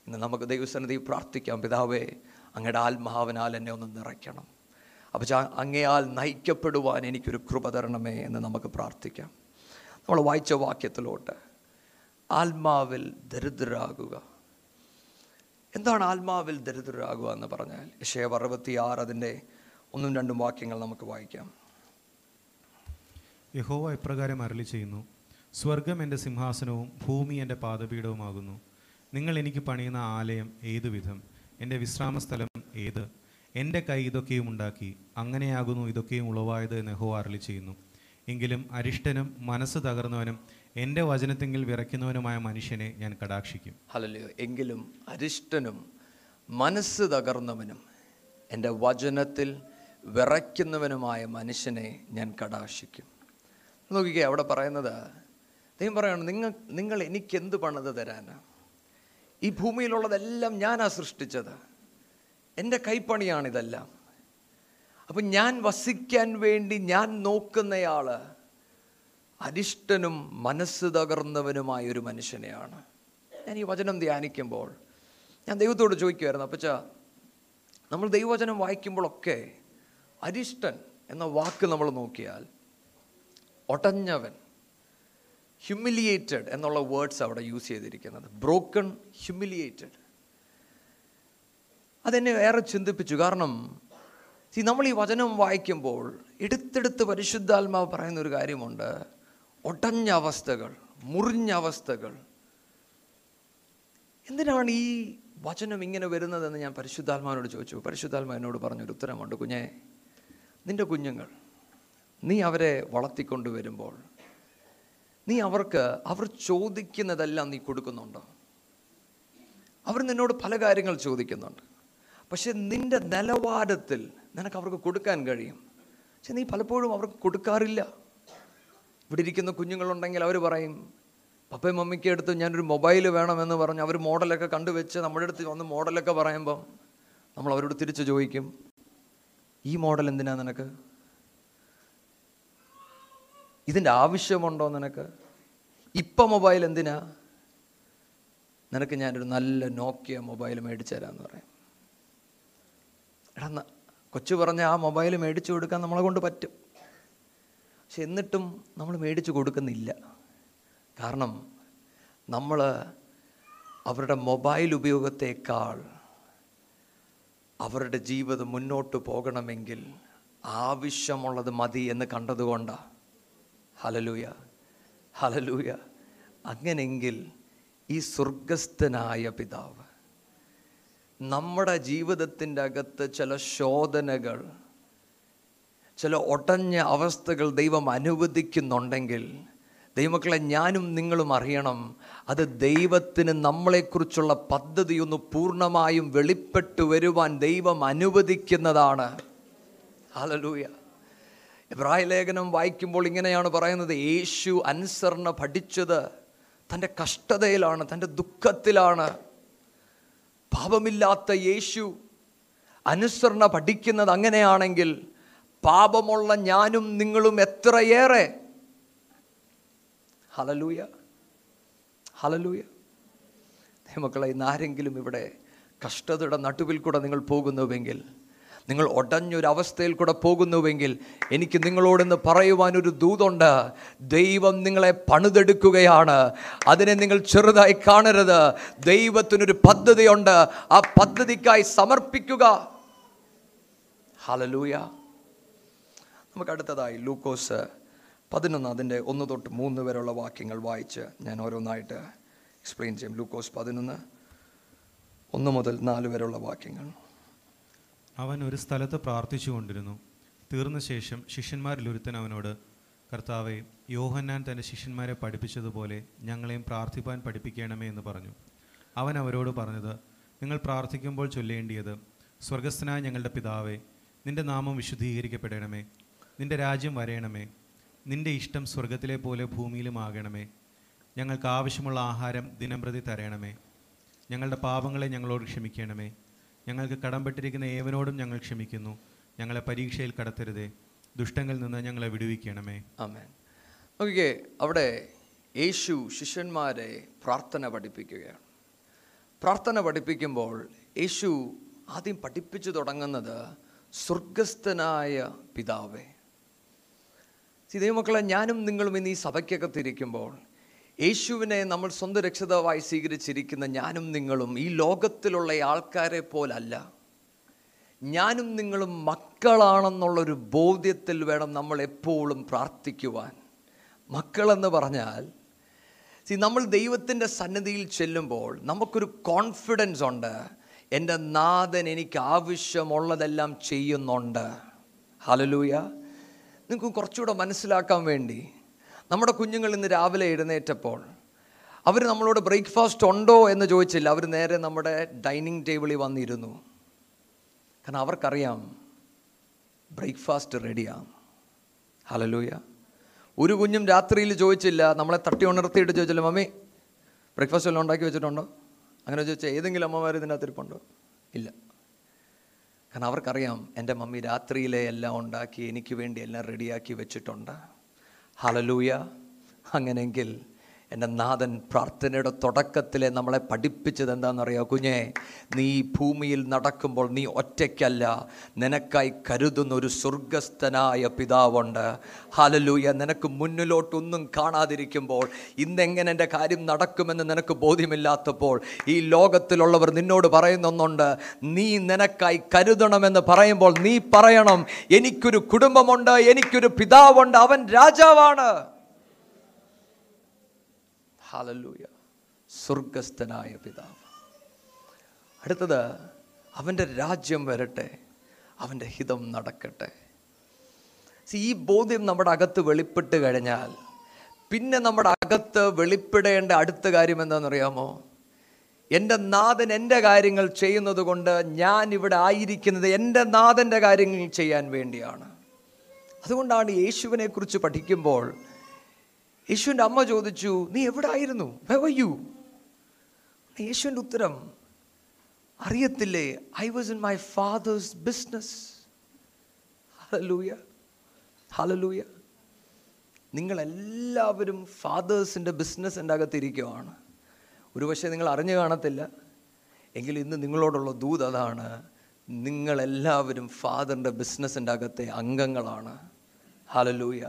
ഇന്ന് നമുക്ക് ദൈവസന്നിധി പ്രാർത്ഥിക്കാം. പിതാവേ അങ്ങയുടെ ആത്മാവിനാൽ എന്നെ ഒന്ന് നിറയ്ക്കണം. അപ്പോൾ അങ്ങയാൽ നയിക്കപ്പെടുവാൻ എനിക്കൊരു കൃപ തരണമേ എന്ന് നമുക്ക് പ്രാർത്ഥിക്കാം. നമ്മൾ വായിച്ച വാക്യത്തിലോട്ട് ആത്മാവിൽ ദരിദ്രരാകുക. എന്താണ് ആത്മാവിൽ ദരിദ്രരാകുക എന്ന് പറഞ്ഞാൽ? ഷേവ് അറുപത്തി ആറ് അതിന്റെ ഒന്നും രണ്ടും വാക്യങ്ങൾ നമുക്ക് വായിക്കാം. യഹോവ ഇപ്രകാരം അരളി ചെയ്യുന്നു സ്വർഗം എന്റെ സിംഹാസനവും ഭൂമി എന്റെ പാദപീഠവുമാകുന്നു. നിങ്ങൾ എനിക്ക് പണിയുന്ന ആലയം ഏതുവിധം? എന്റെ വിശ്രാമസ്ഥലം ഏത്? എന്റെ കൈ ഇതൊക്കെയും ഉണ്ടാക്കി. അങ്ങനെയാകുന്നു ഇതൊക്കെയും ഉളവായത് എന്ന് യഹോവ അരളി ചെയ്യുന്നു എങ്കിലും അരിഷ്ടനും മനസ്സ് തകർന്നവനും എന്റെ വചനത്തെങ്കിൽ വിറയ്ക്കുന്നവനുമായ മനുഷ്യനെ ഞാൻ കടാക്ഷിക്കും. ഹലോ എങ്കിലും അരിഷ്ടനും മനസ്സ് തകർന്നവനും എന്റെ വചനത്തിൽ വിറയ്ക്കുന്നവനുമായ മനുഷ്യനെ ഞാൻ കടാശിക്കും നോക്കിക്കേ അവിടെ പറയുന്നത് ദൈവം പറയാണ് നിങ്ങൾ നിങ്ങൾ എനിക്ക് എന്ത് പണിത് തരാനാ? ഈ ഭൂമിയിലുള്ളതെല്ലാം ഞാനാ സൃഷ്ടിച്ചത്. എന്റെ കൈപ്പണിയാണിതെല്ലാം. അപ്പം ഞാൻ വസിക്കാൻ വേണ്ടി ഞാൻ നോക്കുന്നയാൾ അരിഷ്ടനും മനസ്സ് തകർന്നവനുമായ ഒരു മനുഷ്യനെയാണ്. ഞാൻ ഈ വചനം ധ്യാനിക്കുമ്പോൾ ഞാൻ ദൈവത്തോട് ചോദിക്കുമായിരുന്നു അപ്പച്ച നമ്മൾ ദൈവവചനം വായിക്കുമ്പോഴൊക്കെ അരിഷ്ടൻ എന്ന വാക്ക് നമ്മൾ നോക്കിയാൽ ഒടഞ്ഞവൻ ഹ്യൂമിലിയേറ്റഡ് എന്നുള്ള വേർഡ്സ് അവിടെ യൂസ് ചെയ്തിരിക്കുന്നത്. ബ്രോക്കൺ ഹ്യൂമിലിയേറ്റഡ് അതെന്നെ ഏറെ ചിന്തിപ്പിച്ചു. കാരണം സി നമ്മൾ ഈ വചനം വായിക്കുമ്പോൾ എടുത്തെടുത്ത് പരിശുദ്ധാത്മാവ് പറയുന്ന ഒരു കാര്യമുണ്ട്. ഒടഞ്ഞ അവസ്ഥകൾ മുറിഞ്ഞ അവസ്ഥകൾ. എന്തിനാണ് ഈ വചനം ഇങ്ങനെ വരുന്നതെന്ന് ഞാൻ പരിശുദ്ധാത്മാവിനോട് ചോദിച്ചു. പരിശുദ്ധാത്മാവിനോട് പറഞ്ഞൊരു ഉത്തരമുണ്ട് കുഞ്ഞേ നിന്റെ കുഞ്ഞുങ്ങൾ നീ അവരെ വളർത്തിക്കൊണ്ട് വരുമ്പോൾ നീ അവർക്ക് അവർ ചോദിക്കുന്നതെല്ലാം നീ കൊടുക്കുന്നുണ്ടോ? അവർ നിന്നോട് പല കാര്യങ്ങൾ ചോദിക്കുന്നുണ്ട്. പക്ഷെ നിന്റെ നിലവാരത്തിൽ നിനക്ക് അവർക്ക് കൊടുക്കാൻ കഴിയും. പക്ഷെ നീ പലപ്പോഴും അവർക്ക് കൊടുക്കാറില്ല. ഇവിടെ ഇരിക്കുന്ന കുഞ്ഞുങ്ങളുണ്ടെങ്കിൽ അവർ പറയും പപ്പയും മമ്മിക്ക് അടുത്ത് ഞാനൊരു മൊബൈൽ വേണമെന്ന് പറഞ്ഞ്. അവർ മോഡലൊക്കെ കണ്ടുവെച്ച് നമ്മുടെ അടുത്ത് വന്ന് മോഡലൊക്കെ പറയുമ്പം നമ്മൾ അവരോട് തിരിച്ച് ചോദിക്കും ഈ മോഡൽ എന്തിനാ നിനക്ക്? ഇതിന്റെ ആവശ്യമുണ്ടോ നിനക്ക്? ഇപ്പം മൊബൈൽ എന്തിനാ? നിനക്ക് ഞാനൊരു നല്ല നോക്കിയ മൊബൈൽ മേടിച്ചു തരാമെന്ന് പറയാം. എടാ കൊച്ചു പറഞ്ഞ ആ മൊബൈൽ മേടിച്ചു കൊടുക്കാൻ നമ്മളെ കൊണ്ട് പറ്റും. പക്ഷെ എന്നിട്ടും നമ്മൾ മേടിച്ചു കൊടുക്കുന്നില്ല. കാരണം നമ്മൾ അവരുടെ മൊബൈൽ ഉപയോഗത്തേക്കാൾ അവരുടെ ജീവിതം മുന്നോട്ട് പോകണമെങ്കിൽ ആവശ്യമുള്ളത് മതി എന്ന് കണ്ടതുകൊണ്ടാണ് ഹലലൂയ ഹലലൂയ അങ്ങനെങ്കിൽ ഈ സ്വർഗസ്ഥനായ പിതാവ് നമ്മുടെ ജീവിതത്തിന്റെ അകത്ത് ചില ശോധനകൾ ചില ഒട്ടഞ്ഞ അവസ്ഥകൾ ദൈവം അനുവദിക്കുന്നുണ്ടെങ്കിൽ ദൈവമക്കളെ ഞാനും നിങ്ങളും അറിയണം അത് ദൈവത്തിന് നമ്മളെക്കുറിച്ചുള്ള പദ്ധതി ഒന്ന് പൂർണമായും വെളിപ്പെട്ടു വരുവാൻ ദൈവം അനുവദിക്കുന്നതാണ്. ഹലലൂയ എബ്രായ ലേഖനം വായിക്കുമ്പോൾ ഇങ്ങനെയാണ് പറയുന്നത് യേശു അനുസരണ പഠിച്ചത് തന്റെ കഷ്ടതയിലാണ് തന്റെ ദുഃഖത്തിലാണ്. പാപമില്ലാത്ത യേശു അനുസരണ പഠിക്കുന്നത് അങ്ങനെയാണെങ്കിൽ പാപമുള്ള ഞാനും നിങ്ങളും എത്രയേറെ? ഹലലൂയ ഹലലൂയ മക്കളെ ഇന്ന് ആരെങ്കിലും ഇവിടെ കഷ്ടതയുടെ നടുവിൽ കൂടെ നിങ്ങൾ പോകുന്നുവെങ്കിൽ നിങ്ങൾ ഒടഞ്ഞൊരവസ്ഥയിൽ കൂടെ പോകുന്നുവെങ്കിൽ എനിക്ക് നിങ്ങളോടൊന്ന് പറയുവാനൊരു ദൂതുണ്ട്. ദൈവം നിങ്ങളെ പണിതെടുക്കുകയാണ്. അതിനെ നിങ്ങൾ ചെറുതായി കാണരുത്. ദൈവത്തിനൊരു പദ്ധതിയുണ്ട്. ആ പദ്ധതിക്കായി സമർപ്പിക്കുക. ഹലലൂയ നമുക്ക് അടുത്തതായി ലൂക്കോസ് പതിനൊന്ന് അതിന്റെ ഒന്ന് തൊട്ട് മൂന്ന് വരെയുള്ള വാക്യങ്ങൾ വായിച്ച് ഞാൻ ഓരോന്നായിട്ട് എക്സ്പ്ലെയിൻ ചെയ്യും. ലൂക്കോസ് പതിനൊന്ന് ഒന്ന് മുതൽ നാല് വരെയുള്ള വാക്യങ്ങൾ. അവൻ ഒരു സ്ഥലത്ത് പ്രാർത്ഥിച്ചു കൊണ്ടിരുന്നു. തീർന്ന ശേഷം ശിഷ്യന്മാരിൽ ഒരുത്തൻ അവനോട് കർത്താവെ യോഹന്നാൻ തന്റെ ശിഷ്യന്മാരെ പഠിപ്പിച്ചതുപോലെ ഞങ്ങളെയും പ്രാർത്ഥിപ്പാൻ പഠിപ്പിക്കണമേ എന്ന് പറഞ്ഞു. അവൻ അവരോട് പറഞ്ഞത് നിങ്ങൾ പ്രാർത്ഥിക്കുമ്പോൾ ചൊല്ലേണ്ടിയത് സ്വർഗസ്ഥനായ ഞങ്ങളുടെ പിതാവെ നിന്റെ നാമം വിശുദ്ധീകരിക്കപ്പെടണമേ നിന്റെ രാജ്യം വരയണമേ നിന്റെ ഇഷ്ടം സ്വർഗത്തിലെ പോലെ ഭൂമിയിലും ആകണമേ ഞങ്ങൾക്ക് ആവശ്യമുള്ള ആഹാരം ദിനംപ്രതി തരണമേ ഞങ്ങളുടെ പാപങ്ങളെ ഞങ്ങളോട് ക്ഷമിക്കണമേ ഞങ്ങൾക്ക് കടംപെട്ടിരിക്കുന്ന ഏവനോടും ഞങ്ങൾ ക്ഷമിക്കുന്നു. ഞങ്ങളെ പരീക്ഷയിൽ കടത്തരുതേ. ദുഷ്ടങ്ങളിൽ നിന്ന് ഞങ്ങളെ വിടുവിക്കണമേ. ആമേൻ. ഓക്കെ അവിടെ യേശു ശിഷ്യന്മാരെ പ്രാർത്ഥന പഠിപ്പിക്കുകയാണ്. പ്രാർത്ഥന പഠിപ്പിക്കുമ്പോൾ യേശു ആദ്യം പഠിപ്പിച്ചു തുടങ്ങുന്നത് സ്വർഗസ്ഥനായ പിതാവേ. ദൈവമക്കളെ ഞാനും നിങ്ങളും ഇന്ന് ഈ സഭയ്ക്കകത്തിരിക്കുമ്പോൾ യേശുവിനെ നമ്മൾ സ്വന്തം രക്ഷിതാവായി സ്വീകരിച്ചിരിക്കുന്ന ഞാനും നിങ്ങളും ഈ ലോകത്തിലുള്ള ആൾക്കാരെ പോലല്ല. ഞാനും നിങ്ങളും മക്കളാണെന്നുള്ളൊരു ബോധ്യത്തിൽ വേണം നമ്മൾ എപ്പോഴും പ്രാർത്ഥിക്കുവാൻ. മക്കളെന്ന് പറഞ്ഞാൽ സി നമ്മൾ ദൈവത്തിന്റെ സന്നിധിയിൽ ചെല്ലുമ്പോൾ നമുക്കൊരു കോൺഫിഡൻസ് ഉണ്ട്. എന്റെ നാഥൻ എനിക്ക് ആവശ്യമുള്ളതെല്ലാം ചെയ്യുന്നുണ്ട്. ഹലലൂയ നിങ്ങൾക്ക് കുറച്ചുകൂടെ മനസ്സിലാക്കാൻ വേണ്ടി നമ്മുടെ കുഞ്ഞുങ്ങൾ ഇന്ന് രാവിലെ എഴുന്നേറ്റപ്പോൾ അവർ നമ്മളോട് ബ്രേക്ക്ഫാസ്റ്റ് ഉണ്ടോ എന്ന് ചോദിച്ചില്ല. അവർ നേരെ നമ്മുടെ ഡൈനിങ് ടേബിളിൽ വന്നിരുന്നു. കാരണം അവർക്കറിയാം ബ്രേക്ക്ഫാസ്റ്റ് റെഡിയാണ്. ഹലലൂയ ഒരു കുഞ്ഞും രാത്രിയിൽ ചോദിച്ചില്ല. നമ്മളെ തട്ടി ഉണർത്തിയിട്ട് ചോദിച്ചില്ല മമ്മി ബ്രേക്ക്ഫാസ്റ്റ് എല്ലാം ഉണ്ടാക്കി വെച്ചിട്ടുണ്ടോ? അങ്ങനെ ചോദിച്ചാൽ ഏതെങ്കിലും അമ്മമാർ ഇതിനകത്ത് ഇരിപ്പുണ്ടോ? ഇല്ല. കാരണം അവർക്കറിയാം എന്റെ മമ്മി രാത്രിയിലെ എല്ലാം ഉണ്ടാക്കി എനിക്ക് വേണ്ടി എല്ലാം റെഡിയാക്കി വെച്ചിട്ടുണ്ട്. ഹലലൂയ അങ്ങനെയെങ്കിൽ എന്റെ നാഥൻ പ്രാർത്ഥനയുടെ തുടക്കത്തിലെ നമ്മളെ പഠിപ്പിച്ചത് എന്താണെന്നറിയോ കുഞ്ഞെ? നീ ഭൂമിയിൽ നടക്കുമ്പോൾ നീ ഒറ്റയ്ക്കല്ല നിനക്കായി കരുതുന്ന ഒരു സ്വർഗസ്ഥനായ പിതാവുണ്ട്. ഹാലലൂയ നിനക്ക് മുന്നിലോട്ടൊന്നും കാണാതിരിക്കുമ്പോൾ ഇന്നെങ്ങനെ എന്റെ കാര്യം നടക്കുമെന്ന് നിനക്ക് ബോധ്യമില്ലാത്തപ്പോൾ ഈ ലോകത്തിലുള്ളവർ നിന്നോട് പറയുന്നൊന്നുണ്ട് നീ നിനക്കായി കരുതണമെന്ന് പറയുമ്പോൾ നീ പറയണം എനിക്കൊരു കുടുംബമുണ്ട് എനിക്കൊരു പിതാവുണ്ട് അവൻ രാജാവാണ്. ഹാലല്ലൂയ സ്വർഗസ്ഥനായ പിതാവ്. അടുത്തത് അവന്റെ രാജ്യം വരട്ടെ അവന്റെ ഹിതം നടക്കട്ടെ. ഈ ബോധ്യം നമ്മുടെ അകത്ത് വെളിപ്പെട്ട് കഴിഞ്ഞാൽ പിന്നെ നമ്മുടെ അകത്ത് വെളിപ്പെടേണ്ട അടുത്ത കാര്യം എന്താണെന്നറിയാമോ? എന്റെ നാഥൻ എന്റെ കാര്യങ്ങൾ ചെയ്യുന്നത് കൊണ്ട് ഞാൻ ഇവിടെ ആയിരിക്കുന്നത് എന്റെ നാഥന്റെ കാര്യങ്ങൾ ചെയ്യാൻ വേണ്ടിയാണ്. അതുകൊണ്ടാണ് യേശുവിനെക്കുറിച്ച് പഠിക്കുമ്പോൾ യേശുവിന്റെ അമ്മ ചോദിച്ചു നീ എവിടെ ആയിരുന്നു യു യേശുവിന്റെ ഉത്തരം അറിയത്തില്ലേ I was in my father's business ഹലലൂയ ഹലലൂയ നിങ്ങളെല്ലാവരും ഫാദേഴ്സിന്റെ ബിസിനസ്സിന്റെ അകത്തിരിക്കുവാണ് ഒരു പക്ഷേ നിങ്ങൾ അറിഞ്ഞു കാണത്തില്ല. എങ്കിൽ ഇന്ന് നിങ്ങളോടുള്ള ദൂത് അതാണ്. നിങ്ങളെല്ലാവരും ഫാദറിന്റെ ബിസിനസ്സിന്റെ അകത്തെ അംഗങ്ങളാണ്. ഹലലൂയ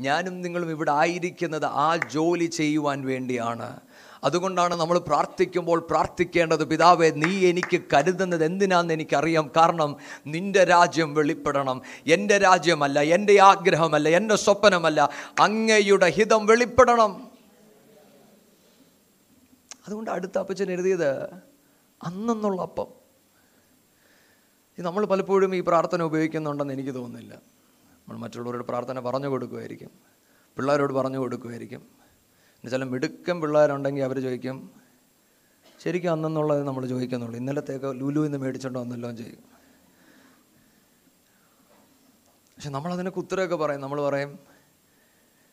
ഞാനും നിങ്ങളും ഇവിടെ ആയിരിക്കുന്നത് ആ ജോലി ചെയ്യുവാൻ വേണ്ടിയാണ്. അതുകൊണ്ടാണ് നമ്മൾ പ്രാർത്ഥിക്കുമ്പോൾ പ്രാർത്ഥിക്കേണ്ടത് പിതാവേ നീ എനിക്ക് കരുതുന്നത് എന്തിനാന്ന് എനിക്കറിയാം. കാരണം നിന്റെ രാജ്യം വെളിപ്പെടണം. എന്റെ രാജ്യമല്ല എന്റെ ആഗ്രഹമല്ല എന്റെ സ്വപ്നമല്ല. അങ്ങയുടെ ഹിതം വെളിപ്പെടണം. അതുകൊണ്ട് അടുത്ത അപ്പച്ചൻ എഴുതിയത് അന്നെന്നുള്ള അപ്പം. നമ്മൾ പലപ്പോഴും ഈ പ്രാർത്ഥന ഉപയോഗിക്കുന്നുണ്ടെന്ന് എനിക്ക് തോന്നുന്നില്ല. നമ്മൾ മറ്റുള്ളവരോട് പ്രാർത്ഥന പറഞ്ഞു കൊടുക്കുമായിരിക്കും. പിള്ളേരോട് പറഞ്ഞു കൊടുക്കുമായിരിക്കും. പിന്നെ ചില മിടുക്കൻ പിള്ളേരുണ്ടെങ്കിൽ അവർ ചോദിക്കും ശരിക്കും അന്നെന്നുള്ളത് നമ്മൾ ചോദിക്കുന്നുള്ളൂ. ഇന്നലത്തേക്ക് ലുലു എന്ന് മേടിച്ചോണ്ട് വന്നല്ലോ ചെയ്യും പക്ഷെ നമ്മളതിനൊക്കെ ഉത്തരമൊക്കെ പറയും. നമ്മൾ പറയും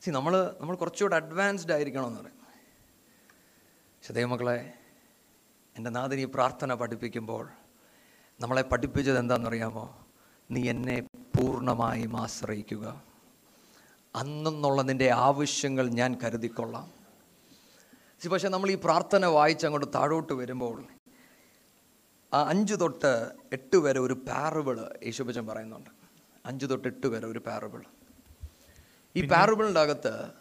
സി നമ്മൾ നമ്മൾ കുറച്ചുകൂടെ അഡ്വാൻസ്ഡ് ആയിരിക്കണമെന്ന് പറയും. പക്ഷെ ദൈവമക്കളെ എന്റെ നാഥൻ പ്രാർത്ഥന പഠിപ്പിക്കുമ്പോൾ നമ്മളെ പഠിപ്പിച്ചത് എന്താണെന്നറിയാമോ? നീ എന്നെ പൂർണമായും ആശ്രയിക്കുക. അന്നെന്നുള്ള നിന്റെ ആവശ്യങ്ങൾ ഞാൻ കരുതിക്കൊള്ളാം. പക്ഷെ നമ്മൾ ഈ പ്രാർത്ഥന വായിച്ച് അങ്ങോട്ട് താഴോട്ട് വരുമ്പോൾ ആ അഞ്ച് തൊട്ട് എട്ട് വരെ ഒരു പാരബിൾ യേശുബച്ചൻ പറയുന്നുണ്ട്. അഞ്ച് തൊട്ട് എട്ട് വരെ ഒരു പാരബിൾ. ഈ പാരബിളിന്റെ അകത്ത്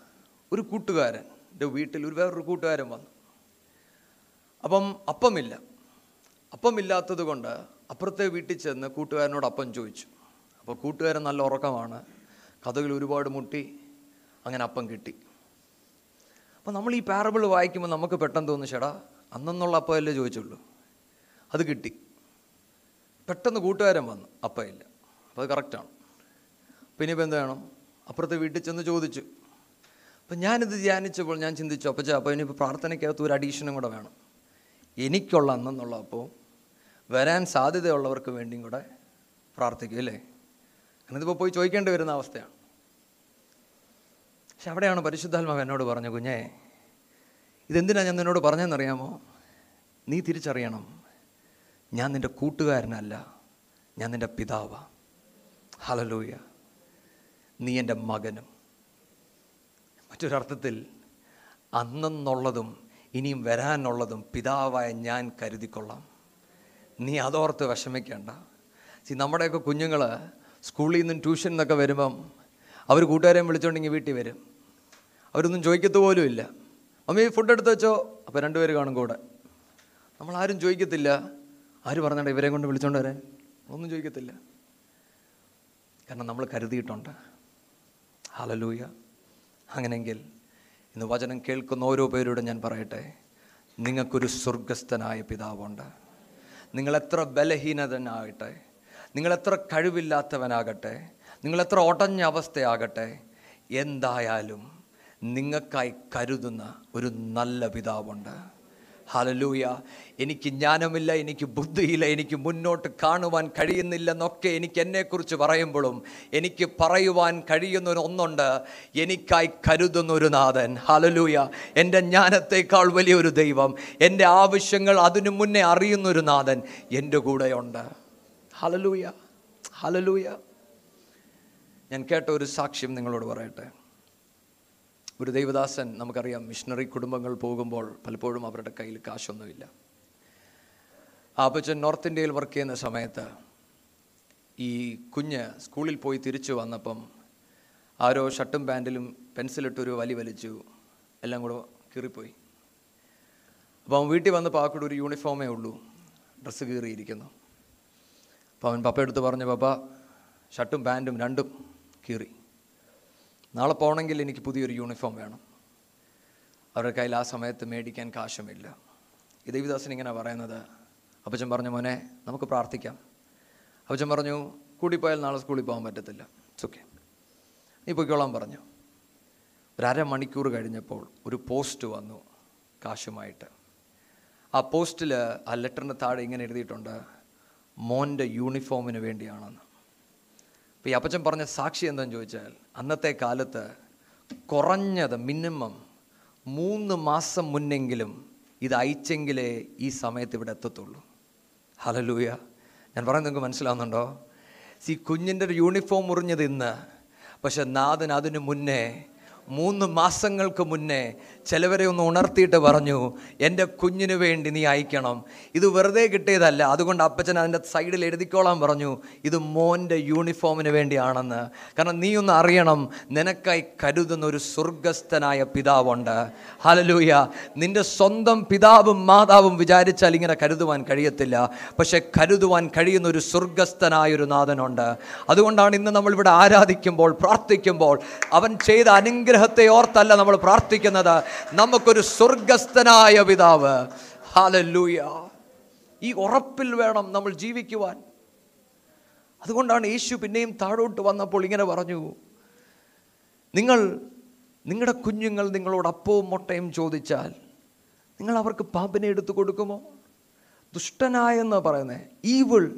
ഒരു കൂട്ടുകാരൻ എന്റെ വീട്ടിൽ ഒരു വേറൊരു കൂട്ടുകാരൻ വന്നു. അപ്പം അപ്പമില്ല. അപ്പമില്ലാത്തത് കൊണ്ട് അപ്പുറത്തെ വീട്ടിൽ ചെന്ന് കൂട്ടുകാരനോട് അപ്പം ചോദിച്ചു. അപ്പോൾ കൂട്ടുകാരൻ നല്ല ഉറക്കമാണ്. കഥകൾ ഒരുപാട് മുട്ടി അങ്ങനെ അപ്പം കിട്ടി. അപ്പോൾ നമ്മൾ ഈ പാരബിൾ വായിക്കുമ്പോൾ നമുക്ക് പെട്ടെന്ന് തോന്നുന്നു ചേടാ അന്നെന്നുള്ള അപ്പമല്ലേ ചോദിച്ചുള്ളൂ. അത് കിട്ടി. പെട്ടെന്ന് കൂട്ടുകാരൻ വന്നു. അപ്പയില്ല അപ്പോൾ അത് കറക്റ്റാണ് പിന്നെ ഇനിയിപ്പോൾ എന്ത് വേണം? അപ്പുറത്തെ വീട്ടിൽ ചെന്ന് ചോദിച്ചു. അപ്പം ഞാനിത് ധ്യാനിച്ചപ്പോൾ ഞാൻ ചിന്തിച്ചു അപ്പച്ച അപ്പോൾ ഇനിയിപ്പോൾ പ്രാർത്ഥനയ്ക്കകത്ത് ഒരു അഡീഷനും കൂടെ വേണം. എനിക്കുള്ള അന്നെന്നുള്ള അപ്പോൾ വരാൻ സാധ്യതയുള്ളവർക്ക് വേണ്ടിയും കൂടെ പ്രാർത്ഥിക്കും അല്ലേ? കാരണം പോയി ചോദിക്കേണ്ടി വരുന്ന അവസ്ഥയാണ്. പക്ഷെ അവിടെയാണ് പരിശുദ്ധാത്മാവ് എന്നോട് പറഞ്ഞു കുഞ്ഞേ ഇതെന്തിനാണ് ഞാൻ നിന്നോട് പറഞ്ഞതെന്നറിയാമോ നീ തിരിച്ചറിയണം ഞാൻ നിന്റെ കൂട്ടുകാരനല്ല ഞാൻ നിന്റെ പിതാവ. ഹലലൂയ നീ എന്റെ മകനും. മറ്റൊരർത്ഥത്തിൽ അന്നെന്നുള്ളതും ഇനിയും വരാനുള്ളതും പിതാവായ ഞാൻ കരുതിക്കൊള്ളാം. നീ അതോർത്ത് വിഷമിക്കേണ്ട. സി നമ്മുടെയൊക്കെ കുഞ്ഞുങ്ങൾ സ്കൂളിൽ നിന്നും ട്യൂഷൻ എന്നൊക്കെ വരുമ്പം അവർ കൂട്ടുകാരെയും വിളിച്ചോണ്ടെങ്കിൽ വീട്ടിൽ വരും. അവരൊന്നും ചോദിക്കത്ത് പോലും ഇല്ല. മമ്മി ഫുഡ് എടുത്ത് വെച്ചോ. അപ്പോൾ രണ്ടുപേർ കാണും കൂടെ. നമ്മളാരും ചോദിക്കത്തില്ല. ആര് പറഞ്ഞിട്ട് ഇവരെ കൊണ്ട് വിളിച്ചോണ്ട് വരാൻ? ഒന്നും ചോദിക്കത്തില്ല. കാരണം നമ്മൾ കരുതിയിട്ടുണ്ട്. ഹലലൂയ അങ്ങനെങ്കിൽ ഇന്ന് വചനം കേൾക്കുന്ന ഓരോ പേരോടും ഞാൻ പറയട്ടെ. നിങ്ങൾക്കൊരു സ്വർഗസ്ഥനായ പിതാവുണ്ട്. നിങ്ങളെത്ര ബലഹീനതനാകട്ടെ നിങ്ങളെത്ര കഴിവില്ലാത്തവനാകട്ടെ നിങ്ങളെത്ര ഒടഞ്ഞ അവസ്ഥയാകട്ടെ എന്തായാലും നിങ്ങൾക്കായി കരുതുന്ന ഒരു നല്ല പിതാവുണ്ട്. ഹലലൂയ. എനിക്ക് ജ്ഞാനമില്ല എനിക്ക് ബുദ്ധിയില്ല എനിക്ക് മുന്നോട്ട് കാണുവാൻ കഴിയുന്നില്ലെന്നൊക്കെ എനിക്ക് എന്നെക്കുറിച്ച് പറയുമ്പോഴും എനിക്ക് പറയുവാൻ കഴിയുന്ന ഒന്നുണ്ട്. എനിക്കായി കരുതുന്ന ഒരു നാഥൻ. ഹലലൂയ. എന്റെ ജ്ഞാനത്തേക്കാൾ വലിയൊരു ദൈവം. എന്റെ ആവശ്യങ്ങൾ അതിനു മുന്നേ അറിയുന്നൊരു നാഥൻ എന്റെ കൂടെയുണ്ട്. ഹലലൂയ. ഹലലൂയ. ഞാൻ കേട്ട ഒരു സാക്ഷ്യം നിങ്ങളോട് പറയട്ടെ. ഒരു ദൈവദാസൻ നമുക്കറിയാം മിഷണറി കുടുംബങ്ങൾ പോകുമ്പോൾ പലപ്പോഴും അവരുടെ കയ്യിൽ കാശൊന്നുമില്ല. ആ അപ്പച്ചൻ നോർത്ത് ഇന്ത്യയിൽ വർക്ക് ചെയ്യുന്ന സമയത്ത് ഈ കുഞ്ഞ് സ്കൂളിൽ പോയി തിരിച്ചു വന്നപ്പം ആരോ ഷർട്ടും പാന്റിലും പെൻസിലിട്ടൊരു വലി വലിച്ചു എല്ലാം കൂടെ കീറിപ്പോയി. അപ്പോൾ അവൻ വീട്ടിൽ വന്നപ്പോൾ ആ കൂടെ ഒരു യൂണിഫോമേ ഉള്ളൂ ഡ്രസ്സ് കീറിയിരിക്കുന്നു. അപ്പോൾ അവൻ പപ്പ എടുത്ത് പറഞ്ഞു പപ്പ ഷർട്ടും പാന്റും രണ്ടും കീറി. നാളെ പോകണമെങ്കിൽ എനിക്ക് പുതിയൊരു യൂണിഫോം വേണം. അവരുടെ കയ്യിൽ ആ സമയത്ത് മേടിക്കാൻ കാശുമില്ല. ഈ ദേവിദാസൻ ഇങ്ങനെ പറയുന്നത്. അപ്പച്ചൻ പറഞ്ഞു മോനെ നമുക്ക് പ്രാർത്ഥിക്കാം. അപ്പച്ചൻ പറഞ്ഞു കൂടിപ്പോയാൽ നാളെ സ്കൂളിൽ പോകാൻ പറ്റത്തില്ല. ഓക്കെ നീ പൊയ്ക്കോളാൻ പറഞ്ഞു. ഒരു അരമണിക്കൂർ കഴിഞ്ഞപ്പോൾ ഒരു പോസ്റ്റ് വന്നു കാശുമായിട്ട്. ആ പോസ്റ്റിൽ ആ ലെറ്ററിന് താഴെ ഇങ്ങനെ എഴുതിയിട്ടുണ്ട് മോന്റെ യൂണിഫോമിന് വേണ്ടിയാണെന്ന്. അപ്പോൾ ഈ അപ്പച്ചൻ പറഞ്ഞ സാക്ഷി എന്താണെന്ന് ചോദിച്ചാൽ അന്നത്തെ കാലത്ത് കുറഞ്ഞത് മിനിമം മൂന്ന് മാസം മുന്നെങ്കിലും ഇത് അയച്ചെങ്കിലേ ഈ സമയത്ത് ഇവിടെ എത്തത്തുള്ളൂ. ഹലലൂയ ഞാൻ പറയുന്നത് നിങ്ങൾക്ക് മനസ്സിലാവുന്നുണ്ടോ? സി കുഞ്ഞിന്റെ ഒരു യൂണിഫോം മുറിഞ്ഞത് ഇന്ന്. പക്ഷെ നാഥൻ അതിനു മുന്നേ മൂന്ന് മാസങ്ങൾക്ക് മുന്നേ ചിലവരെ ഒന്ന് ഉണർത്തിയിട്ട് പറഞ്ഞു എന്റെ കുഞ്ഞിന് വേണ്ടി നീ അയക്കണം. ഇത് വെറുതെ കിട്ടിയതല്ല അതുകൊണ്ട് അപ്പച്ചൻ അതിന്റെ സൈഡിൽ എഴുതിക്കോളാൻ പറഞ്ഞു ഇത് മോന്റെ യൂണിഫോമിന് വേണ്ടിയാണെന്ന്. കാരണം നീ ഒന്ന് അറിയണം നിനക്കായി കരുതുന്ന ഒരു സ്വർഗസ്ഥനായ പിതാവുണ്ട്. ഹലലൂയ നിന്റെ സ്വന്തം പിതാവും മാതാവും വിചാരിച്ചാൽ ഇങ്ങനെ കരുതുവാൻ കഴിയത്തില്ല. പക്ഷെ കരുതുവാൻ കഴിയുന്ന ഒരു സ്വർഗസ്ഥനായ ഒരു നാഥനുണ്ട്. അതുകൊണ്ടാണ് ഇന്ന് നമ്മൾ ഇവിടെ ആരാധിക്കുമ്പോൾ പ്രാർത്ഥിക്കുമ്പോൾ അവൻ ചെയ്ത അനുഗ്രഹത്തെ ഓർത്തല്ല നമ്മൾ പ്രാർത്ഥിക്കുന്നത്. നമുക്കൊരു സ്വർഗസ്ഥനായ പിതാവ്. ഹാലല്ലൂയ. ഈ ഉറപ്പിൽ വേണം നമ്മൾ ജീവിക്കുവാൻ. അതുകൊണ്ടാണ് യേശു പിന്നെയും താഴോട്ട് വന്നപ്പോൾ ഇങ്ങനെ പറഞ്ഞു. നിങ്ങൾ നിങ്ങളുടെ കുഞ്ഞുങ്ങൾ നിങ്ങളോട് അപ്പവും മുട്ടയും ചോദിച്ചാൽ നിങ്ങൾ അവർക്ക് പാമ്പിനെ എടുത്തു കൊടുക്കുമോ? ദുഷ്ടനായെന്ന് പറയുന്നത് ഈവിൾ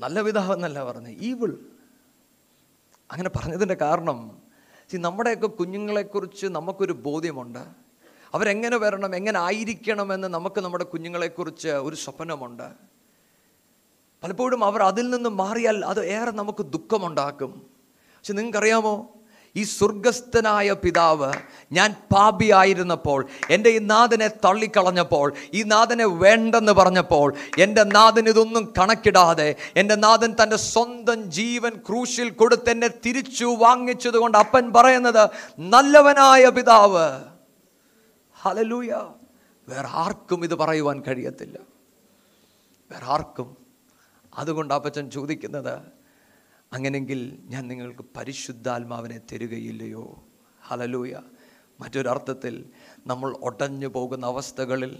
നല്ല പിതാവെന്നല്ല പറഞ്ഞത് ഈവിൾ അങ്ങനെ പറഞ്ഞതിന്റെ കാരണം see, നമ്മുടെയൊക്കെ കുഞ്ഞുങ്ങളെക്കുറിച്ച് നമുക്കൊരു ബോധ്യമുണ്ട്. അവരെങ്ങനെ വരണം എങ്ങനെ ആയിരിക്കണമെന്ന് നമുക്ക് നമ്മുടെ കുഞ്ഞുങ്ങളെക്കുറിച്ച് ഒരു സ്വപ്നമുണ്ട്. പലപ്പോഴും അവർ അതിൽ നിന്ന് മാറിയാൽ അത് ഏറെ നമുക്ക് ദുഃഖമുണ്ടാക്കും. പക്ഷെ നിങ്ങൾക്കറിയാമോ? ഈ സ്വർഗസ്ഥനായ പിതാവ് ഞാൻ പാപിയായിരുന്നപ്പോൾ എന്റെ ഈ നാഥനെ തള്ളിക്കളഞ്ഞപ്പോൾ ഈ നാഥനെ വേണ്ടെന്ന് പറഞ്ഞപ്പോൾ എന്റെ നാഥൻ ഇതൊന്നും കണക്കിടാതെ എന്റെ നാഥൻ തന്റെ സ്വന്തം ജീവൻ ക്രൂശിൽ കൊടുത്ത് എന്നെ തിരിച്ചു വാങ്ങിച്ചത് കൊണ്ട് അപ്പൻ പറയുന്നത് നല്ലവനായ പിതാവ്. ഹലലൂയ വേറെ ആർക്കും ഇത് പറയുവാൻ കഴിയത്തില്ല. വേറെ ആർക്കും. അതുകൊണ്ട് അപ്പച്ചൻ ചോദിക്കുന്നത് അങ്ങനെങ്കിൽ ഞാൻ നിങ്ങൾക്ക് പരിശുദ്ധാത്മാവിനെ തരികയില്ലയോ? ഹലലൂയ. മറ്റൊരർത്ഥത്തിൽ നമ്മൾ ഒടഞ്ഞു പോകുന്ന അവസ്ഥകളിൽ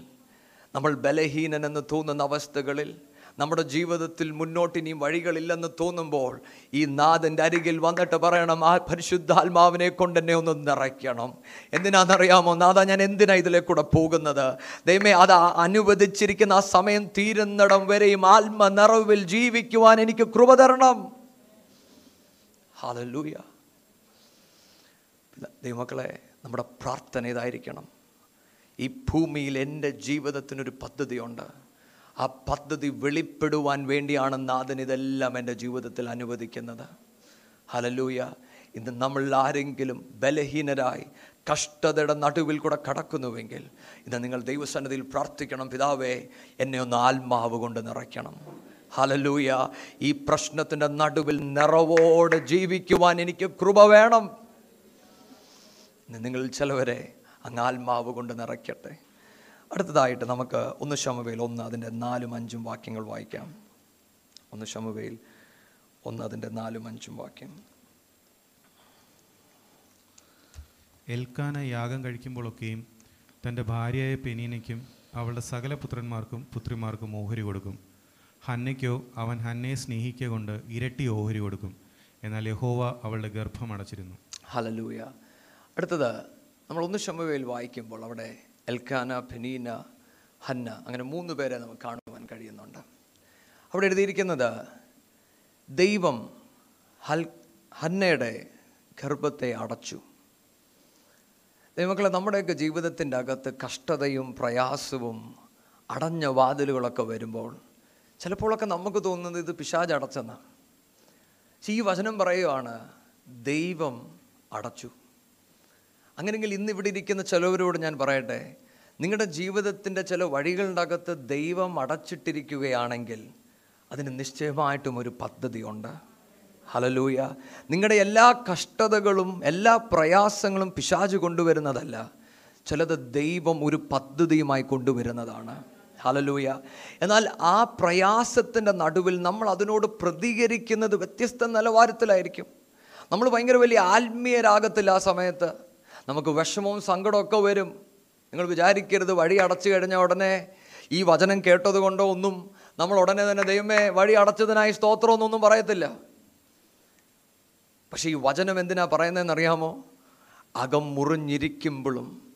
നമ്മൾ ബലഹീനനെന്ന് തോന്നുന്ന അവസ്ഥകളിൽ നമ്മുടെ ജീവിതത്തിൽ മുന്നോട്ട് ഇനിയും വഴികളില്ലെന്ന് തോന്നുമ്പോൾ ഈ നാഥന്റെ അരികിൽ വന്നിട്ട് പറയണം ആ പരിശുദ്ധാത്മാവിനെ കൊണ്ട് എന്നെ ഒന്ന് നിറയ്ക്കണം. എന്തിനാണെന്നറിയാമോ? നാഥ ഞാൻ എന്തിനാ ഇതിലെ കൂടെ പോകുന്നത്? ദൈവമേ അത് അനുവദിച്ചിരിക്കുന്ന ആ സമയം തീരുന്നിടം വരെയും ആത്മ നിറവിൽ ജീവിക്കുവാൻ എനിക്ക് കൃപ തരണം. ഹാലല്ലൂയ ദൈവമക്കളെ നമ്മുടെ പ്രാർത്ഥന ഇതായിരിക്കണം. ഈ ഭൂമിയിൽ എന്റെ ജീവിതത്തിനൊരു പദ്ധതിയുണ്ട്. ആ പദ്ധതി വെളിപ്പെടുവാൻ വേണ്ടിയാണ് നാഥൻ ഇതെല്ലാം എന്റെ ജീവിതത്തിൽ അനുവദിക്കുന്നത്. ഹലലൂയ. ഇന്ന് നമ്മൾ ആരെങ്കിലും ബലഹീനരായി കഷ്ടതയുടെ നടുവിൽ കൂടെ കടക്കുന്നുവെങ്കിൽ ഇന്ന് നിങ്ങൾ ദൈവസന്നിധിയിൽ പ്രാർത്ഥിക്കണം പിതാവേ എന്നെ ഒന്ന് ആത്മാവ് കൊണ്ട് നിറയ്ക്കണം. ഹലലൂയ ഈ പ്രശ്നത്തിന്റെ നടുവിൽ നിറവോടെ ജീവിക്കുവാൻ എനിക്ക് കൃപ വേണം. നിങ്ങൾ ചിലവരെ അങ്ങ് ആത്മാവ് കൊണ്ട് നിറയ്ക്കട്ടെ. അടുത്തതായിട്ട് നമുക്ക് ഒന്ന് ശമവയിൽ ഒന്ന് അതിന്റെ നാലും അഞ്ചും വാക്യങ്ങൾ വായിക്കാം. ഒന്ന് ശമവയിൽ ഒന്ന് അതിന്റെ നാലും അഞ്ചും വാക്യം. എൽക്കാന യാഗം കഴിക്കുമ്പോഴൊക്കെയും തന്റെ ഭാര്യയായ പെനീനയ്ക്കും അവളുടെ സകല പുത്രന്മാർക്കും പുത്രിമാർക്കും ഓഹരി കൊടുക്കും. ഹന്നയ്ക്കോ അവൻ ഹന്നയെ സ്നേഹിക്കുക കൊണ്ട് ഇരട്ടി ഓഹരി കൊടുക്കും. എന്നാൽ യഹോവ അവളുടെ ഗർഭം അടച്ചിരുന്നു. ഹലലൂയ അടുത്തത് നമ്മൾ ഒന്ന് ശമവയിൽ വായിക്കുമ്പോൾ അവിടെ എൽക്കാന ഫെനീന ഹന്ന അങ്ങനെ മൂന്ന് പേരെ നമുക്ക് കാണുവാൻ കഴിയുന്നുണ്ട്. അവിടെ എഴുതിയിരിക്കുന്നത് ദൈവം ഹൽ ഹന്നയുടെ ഗർഭത്തെ അടച്ചു. ദൈവമക്കളെ നമ്മുടെയൊക്കെ ജീവിതത്തിന്റെ അകത്ത് കഷ്ടതയും പ്രയാസവും അടഞ്ഞ വാതിലുകളൊക്കെ വരുമ്പോൾ ചിലപ്പോഴൊക്കെ നമുക്ക് തോന്നുന്നത് ഇത് പിശാജ് അടച്ചെന്നാണ് പക്ഷേ ഈ വചനം പറയുവാണ് ദൈവം അടച്ചു. അങ്ങനെങ്കിൽ ഇന്ന് ഇവിടെ ഇരിക്കുന്ന ചിലവരോട് ഞാൻ പറയട്ടെ നിങ്ങളുടെ ജീവിതത്തിന്റെ ചില വഴികളുടെ അകത്ത് ദൈവം അടച്ചിട്ടിരിക്കുകയാണെങ്കിൽ അതിന് നിശ്ചയമായിട്ടും ഒരു പദ്ധതിയുണ്ട്. ഹലലൂയ നിങ്ങളുടെ എല്ലാ കഷ്ടതകളും എല്ലാ പ്രയാസങ്ങളും പിശാജ് കൊണ്ടുവരുന്നതല്ല ചിലത് ദൈവം ഒരു പദ്ധതിയുമായി കൊണ്ടുവരുന്നതാണ്. ഹലലൂയ. എന്നാൽ ആ പ്രയാസത്തിന്റെ നടുവിൽ നമ്മൾ അതിനോട് പ്രതികരിക്കുന്നത് വ്യത്യസ്ത നിലവാരത്തിലായിരിക്കും. നമ്മൾ ഭയങ്കര വലിയ ആത്മീയരാകത്തില്ല ആ സമയത്ത്. നമുക്ക് വിഷമവും സങ്കടമൊക്കെ വരും. നിങ്ങൾ വിചാരിക്കരുത് വഴി അടച്ചു കഴിഞ്ഞ ഉടനെ ഈ വചനം കേട്ടത് കൊണ്ടോ ഒന്നും നമ്മൾ ഉടനെ തന്നെ ദൈവമേ വഴി അടച്ചതിനായി സ്തോത്രമൊന്നും പറയത്തില്ല. പക്ഷേ ഈ വചനം എന്തിനാ പറയുന്നതെന്ന് അറിയാമോ അകം മുറിഞ്ഞിരിക്കുമ്പോഴും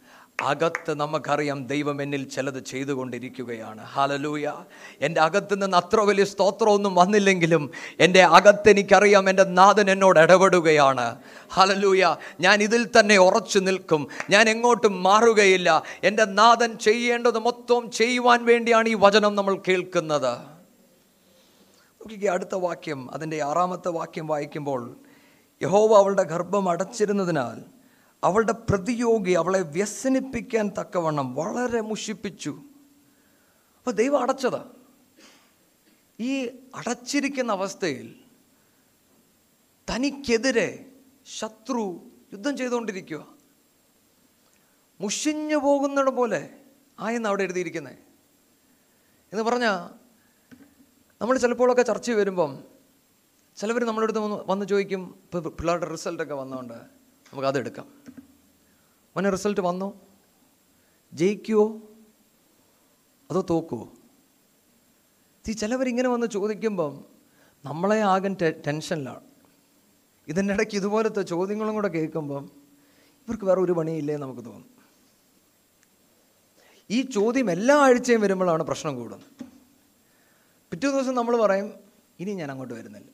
അകത്ത് നമുക്കറിയാം ദൈവം എന്നിൽ ചിലത് ചെയ്തുകൊണ്ടിരിക്കുകയാണ്. ഹാലലൂയ എന്റെ അകത്ത് നിന്ന് അത്ര വലിയ സ്തോത്രമൊന്നും വന്നില്ലെങ്കിലും എന്റെ അകത്ത് എനിക്കറിയാം എന്റെ നാഥൻ എന്നോട് ഇടപെടുകയാണ്. ഹാലലൂയ ഞാൻ ഇതിൽ തന്നെ ഉറച്ചു നിൽക്കും. ഞാൻ എങ്ങോട്ടും മാറുകയില്ല. എന്റെ നാഥൻ ചെയ്യേണ്ടത് മൊത്തം ചെയ്യുവാൻ വേണ്ടിയാണ് ഈ വചനം നമ്മൾ കേൾക്കുന്നത്. നോക്കിക്കുക അടുത്ത വാക്യം അതിന്റെ ആറാമത്തെ വാക്യം വായിക്കുമ്പോൾ യഹോവ അവളുടെ ഗർഭം അടച്ചിരുന്നതിനാൽ അവളുടെ പ്രതിയോഗി അവളെ വ്യസനിപ്പിക്കാൻ തക്കവണ്ണം വളരെ മുഷിപ്പിച്ചു. അപ്പോൾ ദൈവം അടച്ചതാ. ഈ അടച്ചിരിക്കുന്ന അവസ്ഥയിൽ തനിക്കെതിരെ ശത്രു യുദ്ധം ചെയ്തുകൊണ്ടിരിക്കുക. മുഷിഞ്ഞു പോകുന്നത് പോലെ ആയെന്ന് അവിടെ എഴുതിയിരിക്കുന്നത് എന്ന് പറഞ്ഞാൽ നമ്മൾ ചിലപ്പോഴൊക്കെ ചർച്ച വരുമ്പം ചിലവർ നമ്മളടുത്ത് വന്ന് ചോദിക്കും ഇപ്പോൾ പിള്ളേരുടെ റിസൾട്ടൊക്കെ വന്നതുകൊണ്ട് നമുക്ക് മോനെ റിസൾട്ട് വന്നോ? ജയിക്കുവോ? അതോ തോക്കുവോ? ഈ ചിലവരിങ്ങനെ വന്ന് ചോദിക്കുമ്പം നമ്മളെ ആകൻ ടെൻഷനിലാണ്. ഇതിന്റെ ഇടയ്ക്ക് ഇതുപോലത്തെ ചോദ്യങ്ങളും കൂടെ കേൾക്കുമ്പം ഇവർക്ക് വേറെ ഒരു പണിയില്ലേ നമുക്ക് തോന്നും. ഈ ചോദ്യം എല്ലാ ആഴ്ചയും വരുമ്പോഴാണ് പ്രശ്നം കൂടുന്നത്. പിറ്റേ ദിവസം നമ്മൾ പറയും ഇനി ഞാൻ അങ്ങോട്ട് വരുന്നില്ല.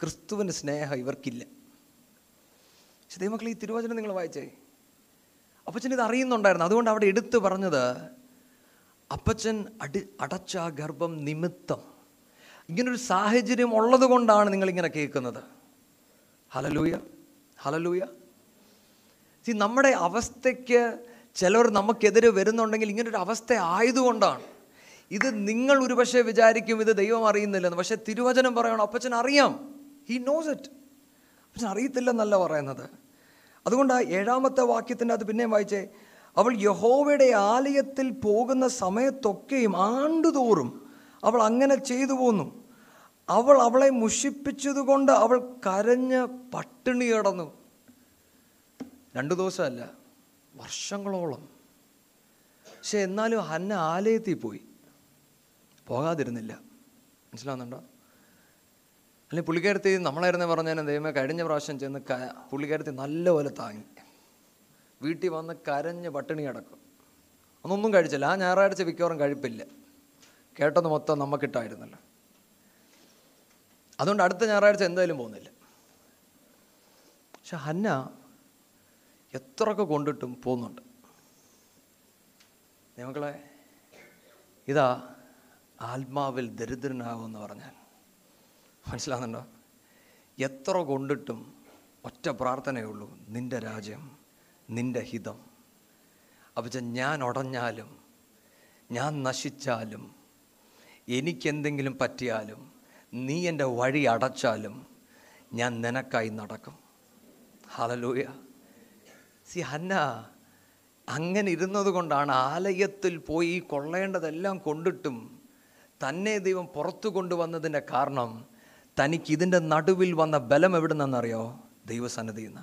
ക്രിസ്തുവിന്റെ സ്നേഹം ഇവർക്കില്ല. പക്ഷെ ദൈവമക്കളെ ഈ തിരുവചനം നിങ്ങൾ വായിച്ചേ. അപ്പച്ചൻ ഇത് അറിയുന്നുണ്ടായിരുന്നു. അതുകൊണ്ട് അവിടെ എടുത്തു പറഞ്ഞത് അപ്പച്ചൻ അടി അടച്ച ഗർഭം നിമിത്തം. ഇങ്ങനൊരു സാഹചര്യം ഉള്ളത് കൊണ്ടാണ് നിങ്ങളിങ്ങനെ കേൾക്കുന്നത്. ഹലലൂയ ഹലലൂയ See, നമ്മുടെ അവസ്ഥയ്ക്ക് ചിലർ നമുക്കെതിരെ വരുന്നുണ്ടെങ്കിൽ ഇങ്ങനൊരു അവസ്ഥ ആയതുകൊണ്ടാണ്. ഇത് നിങ്ങൾ ഒരുപക്ഷെ വിചാരിക്കും ഇത് ദൈവം അറിയുന്നില്ലെന്ന്. പക്ഷേ തിരുവചനം പറയണം അപ്പച്ചൻ അറിയാം. ഹി നോസ് ഇറ്റ് അപ്പച്ചൻ അറിയത്തില്ലെന്നല്ല പറയുന്നത്. അതുകൊണ്ട് ആ ഏഴാമത്തെ വാക്യത്തിന്റെ അത് പിന്നെയും വായിച്ചേ. അവൾ യഹോവയുടെ ആലയത്തിൽ പോകുന്ന സമയത്തൊക്കെയും ആണ്ടുതോറും അവൾ അങ്ങനെ ചെയ്തു പോന്നു. അവൾ അവളെ മുഷിപ്പിച്ചതുകൊണ്ട് അവൾ കരഞ്ഞ് പട്ടിണി കിടന്നു. രണ്ടു ദിവസമല്ല വർഷങ്ങളോളം. പക്ഷെ എന്നാലും ഹന്ന ആലയത്തിൽ പോയി. പോകാതിരുന്നില്ല. മനസ്സിലാവുന്നുണ്ടോ? അല്ലെങ്കിൽ പുള്ളിക്കാരത്തി നമ്മളായിരുന്നേ പറഞ്ഞാൽ ദൈവമേ കഴിഞ്ഞ പ്രാവശ്യം ചെന്ന് ക പുള്ളിക്കാരത്തി നല്ലപോലെ താങ്ങി. വീട്ടിൽ വന്ന് കരഞ്ഞ് പട്ടിണി കിടക്കും. അന്നൊന്നും കഴിച്ചില്ല. ആ ഞായറാഴ്ച മിക്കവാറും കഴിപ്പില്ല. കേട്ടത് മൊത്തം നമുക്കിട്ടായിരുന്നല്ലോ അതുകൊണ്ട് അടുത്ത ഞായറാഴ്ച എന്തായാലും പോകുന്നില്ല. പക്ഷെ ഹന്ന എത്രയൊക്കെ കൊണ്ടിട്ടും പോകുന്നുണ്ട്. നിങ്ങളെ ഇതാ ആത്മാവിൽ ദരിദ്രനാകുമെന്ന് പറഞ്ഞാൽ മനസ്സിലാകുന്നുണ്ടോ? എത്ര കൊണ്ടിട്ടും ഒറ്റ പ്രാർത്ഥനയേ ഉള്ളൂ നിന്റെ രാജ്യം നിന്റെ ഹിതം. അപ്പം ഞാൻ ഉടഞ്ഞാലും ഞാൻ നശിച്ചാലും എനിക്കെന്തെങ്കിലും പറ്റിയാലും നീ എന്റെ വഴി അടച്ചാലും ഞാൻ നിനക്കായി നടക്കും. ഹലലൂയ സി ഹന്ന അങ്ങനെ ഇരുന്നത് കൊണ്ടാണ് ആലയത്തിൽ പോയി കൊള്ളേണ്ടതെല്ലാം കൊണ്ടിട്ടും തന്നെ ദൈവം പുറത്തു കൊണ്ടുവന്നതിന്റെ കാരണം തനിക്ക് ഇതിന്റെ നടുവിൽ വന്ന ബലം എവിടെ നിന്നറിയോ ദൈവസന്നിധിയിൽ നിന്ന്.